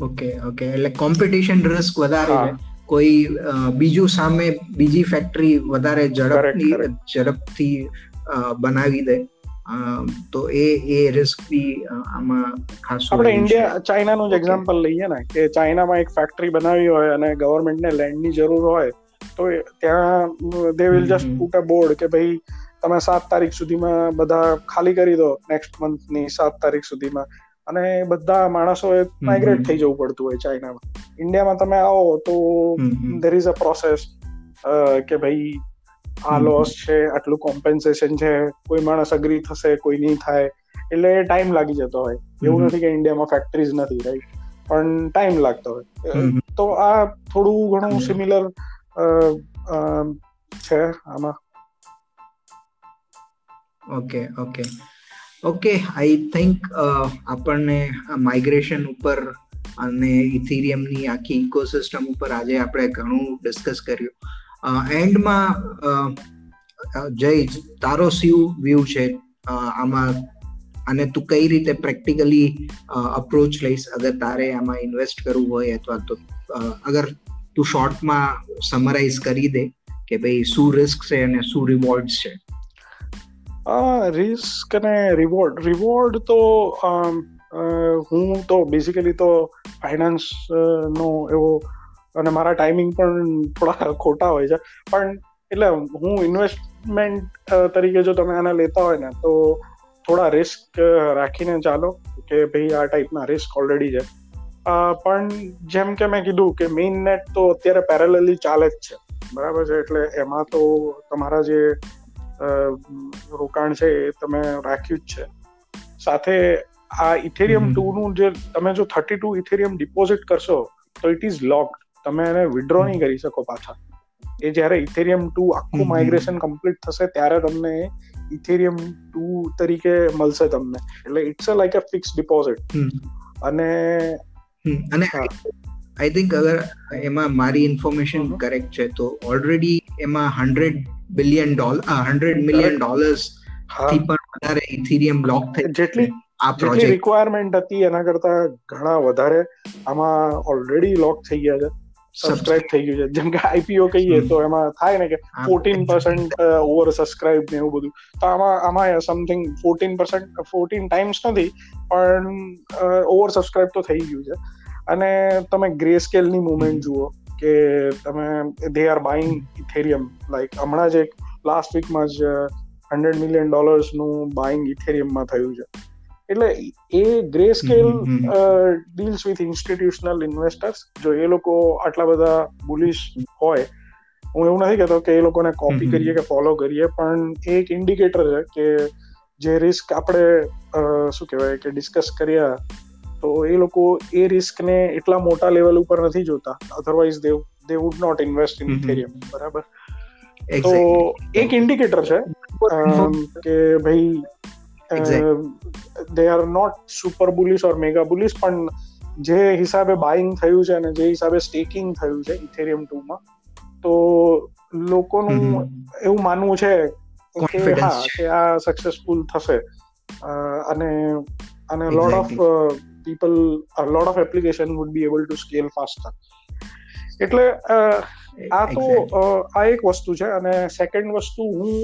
okay okay એટલે કોમ્પિટિશન રિસ્ક વધારે છે. કોઈ બીજું સામે બીજી ફેક્ટરી વધારે ઝડપથી ઝડપથી બનાવી દે. તો એ એ રિસ્ક બી આમાં ખાસ આપણે ઇન્ડિયા ચાઇનાનું જ એક્ઝામ્પલ લઈએ ને કે ચાઇનામાં એક ફેક્ટરી બનાવી હોય અને ગવર્મેન્ટને લેન્ડની જરૂર હોય તો ત્યાં they will just put a board કે ભાઈ તમે સાત તારીખ સુધીમાં બધા ખાલી કરી દો નેક્સ્ટ મંથની સાત તારીખ સુધીમાં. અને બધા માણસોએ માઇગ્રેટ થઈ જવું પડતું હોય ચાઇનામાં ઇન્ડિયામાં તમે આવો તો ધેર ઇઝ અ પ્રોસેસ કે ભાઈ આ લોસ છે આટલું કોમ્પેન્સેશન છે કોઈ માણસ અગ્રી થશે કોઈ નહીં થાય એટલે ટાઈમ લાગી જતો હોય. એવું નથી કે ઇન્ડિયામાં ફેક્ટરીઝ નથી રાઈટ પણ ટાઈમ લાગતો હોય. તો આ થોડું ઘણું સિમિલર છે આમાં. Okay okay. Okay I think આપણને માઇગ્રેશન ઉપર અને ઇથિરિયમની આખી ઇકોસિસ્ટમ ઉપર આજે આપણે ઘણું ડિસ્કસ કર્યું. એન્ડમાં જય તારો શું વ્યૂ છે. આમાં અને તું કઈ રીતે પ્રેક્ટિકલી અપ્રોચ લઈશ? અગર તારે આમાં ઇન્વેસ્ટ કરવું હોય અથવા તો અગર તું શોર્ટમાં સમરાઇઝ કરી દે કે ભાઈ શું રિસ્ક છે અને શું રિવોર્ડ છે. રિસ્ક અને રિવોર્ડ રિવોર્ડ તો હું તો બેઝિકલી તો ફાઇનાન્સ નો એવો અને મારા ટાઈમિંગ પણ થોડા ખોટા હોય છે. પણ એટલે હું ઇન્વેસ્ટમેન્ટ તરીકે જો તમે આને લેતા હોય ને તો થોડા રિસ્ક રાખીને ચાલો કે ભાઈ આ ટાઈપના રિસ્ક ઓલરેડી છે. પણ જેમ કે મેં કીધું કે મેઇન નેટ તો અત્યારે પેરેલલી ચાલે જ છે. બરાબર છે? એટલે એમાં તો તમારા જે રોકાણ છે એ તમે રાખ્યું જ છે. સાથે આ ઇથેરિયમ ટુ નું જે તમે જો થર્ટી ટુ ઇથેરિયમ ડિપોઝિટ કરશો તો ઇટ ઇઝ લોક્ડ તમે એને વિડ્રો નહીં કરી શકો પાછા. એ જ્યારે ઇથેરિયમ ટુ આખું માઇગ્રેશન કમ્પ્લીટ થશે ત્યારે તમને ઇથેરિયમ ટુ તરીકે મળશે તમને. એટલે it's a like a fix deposit અને અને આઈ થિંક અગર એમાં મારી ઇન્ફોર્મેશન કરેક્ટ છે તો ઓલરેડી એમાં hundred billion dollar hundred million ડોલર્સથી પણ વધારે ઇથેરિયમ બ્લોક થઈ જેટલી જેટલી રિક્વાયરમેન્ટ હતી એના કરતા ઘણા વધારે આમાં ઓલરેડી લોક થઈ ગયા છે. સબસ્ક્રાઇબ થઈ ગયું છે. જેમ કે આઈપીઓ કહીએ તો એમાં થાય ને કે ફોર્ટીન પર્સન્ટ ઓવર સબસ્ક્રાઇબ ને એવું બધું. તો આમાં આમાં something fourteen percent fourteen times નથી પણ ઓવર સબસ્ક્રાઇબ તો થઈ ગયું છે. અને તમે ગ્રે સ્કેલની મુવમેન્ટ જુઓ કે તમે they are buying Ethereum like હમણાં જ એક લાસ્ટ વીકમાં જ હંડ્રેડ મિલિયન ડોલર્સનું બાઇંગ ઇથેરિયમમાં થયું છે. એટલે એ Grayscale deals with institutional investors જો એ લોકો આટલા બધા બુલિશ હોય હું એવું નથી કહેતો કે એ લોકોને કોપી કરીએ કે ફોલો કરીએ પણ એક ઇન્ડિકેટર છે કે જે રિસ્ક આપણે શું કહેવાય કે ડિસ્કસ કર્યા તો એ લોકો એ રિસ્કને એટલા મોટા લેવલ ઉપર નથી જોતા. Otherwise they they would not invest in Ethereum બરાબર? તો એક ઇન્ડિકેટર છે કે ભાઈ they are not super bullish or mega bullish પણ જે હિસાબે બાઇંગ થયું છે અને જે હિસાબે સ્ટેકિંગ થયું છે ઇથેરિયમ ટુ માં તો લોકોનું એવું માનવું છે કે હા કે આ સક્સેસફુલ થશે. અને અને lot of people lot of application would be able to scale faster એટલે આ તો આ એક વસ્તુ છે અને સેકન્ડ વસ્તુ હું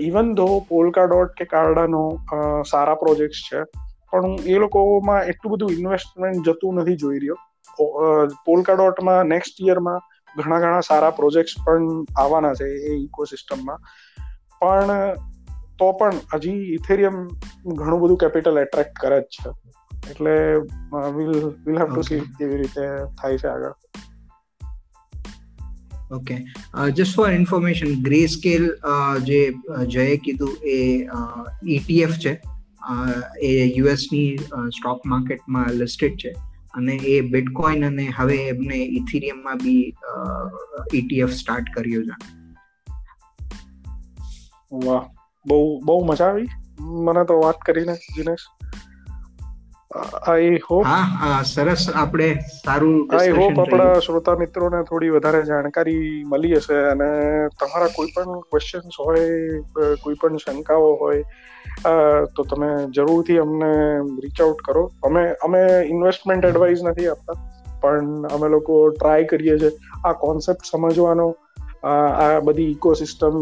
ઇવન ધો પોલકા ડોટ કે કાર્ડાનો સારા પ્રોજેક્ટ છે પણ હું એ લોકોમાં એટલું બધું ઇન્વેસ્ટમેન્ટ જતું નથી જોઈ રહ્યો. પોલકા ડોટમાં નેક્સ્ટ યરમાં ઘણા ઘણા સારા પ્રોજેક્ટ્સ પણ આવવાના છે એ ઇકોસિસ્ટમમાં પણ તો પણ હજી ઇથેરિયમ ઘણું બધું કેપિટલ એટ્રેક્ટ કરે જ છે. એટલે will will have to see કેવી રીતે થાય છે આગળ. Okay just for information Grayscale જે જયે કીધું એ ઇટીએફ છે. એ યુએસની સ્ટોક માર્કેટમાં લિસ્ટેડ છે. અને એ બિટકોઇન અને હવે એમને ઇથિરિયમમાં બી ઇટીએફ સ્ટાર્ટ કર્યું છે. વાહ. બહુ બહુ મજા આવી. મને તો વાત કરીને, દિનેશ. આઈ હોપ હા સરસ આપણે સારું આઈ હોપ આપણા શ્રોતા મિત્રોને થોડી વધારે જાણકારી મળી હશે અને તમારા કોઈ પણ ક્વેશ્ચન્સ હોય કોઈ પણ શંકાઓ હોય તો તમે જરૂરથી અમને રીચ આઉટ કરો. અમે અમે ઇન્વેસ્ટમેન્ટ એડવાઇસ નથી આપતા પણ અમે લોકો ટ્રાય કરીએ છીએ આ કોન્સેપ્ટ સમજવાનો આ બધી ઇકોસિસ્ટમ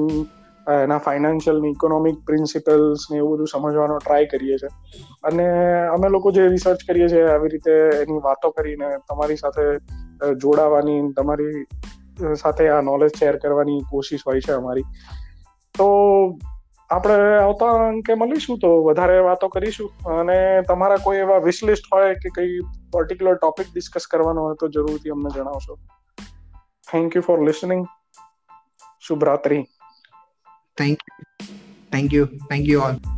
એના ફાઇનાન્શિયલ ને ઇકોનોમિક પ્રિન્સિપલ્સ ને એવું બધું સમજવાનો ટ્રાય કરીએ છીએ અને અમે લોકો જે રિસર્ચ કરીએ છીએ, આવી રીતે એની વાતો કરીને તમારી સાથે જોડાવાની, તમારી સાથે આ નોલેજ શેર કરવાની કોશિશ હોય છે અમારી. તો આપણે આવતા અંકે મળીશું તો વધારે વાતો કરીશું. અને તમારા કોઈ એવા વિશલિસ્ટ હોય કે કઈ પર્ટિક્યુલર ટોપિક ડિસ્કસ કરવાનો હોય તો જરૂરથી અમને જણાવશો. થેન્ક યુ ફોર લિસનિંગ શુભરાત્રી. Thank you. Thank you. Thank you all.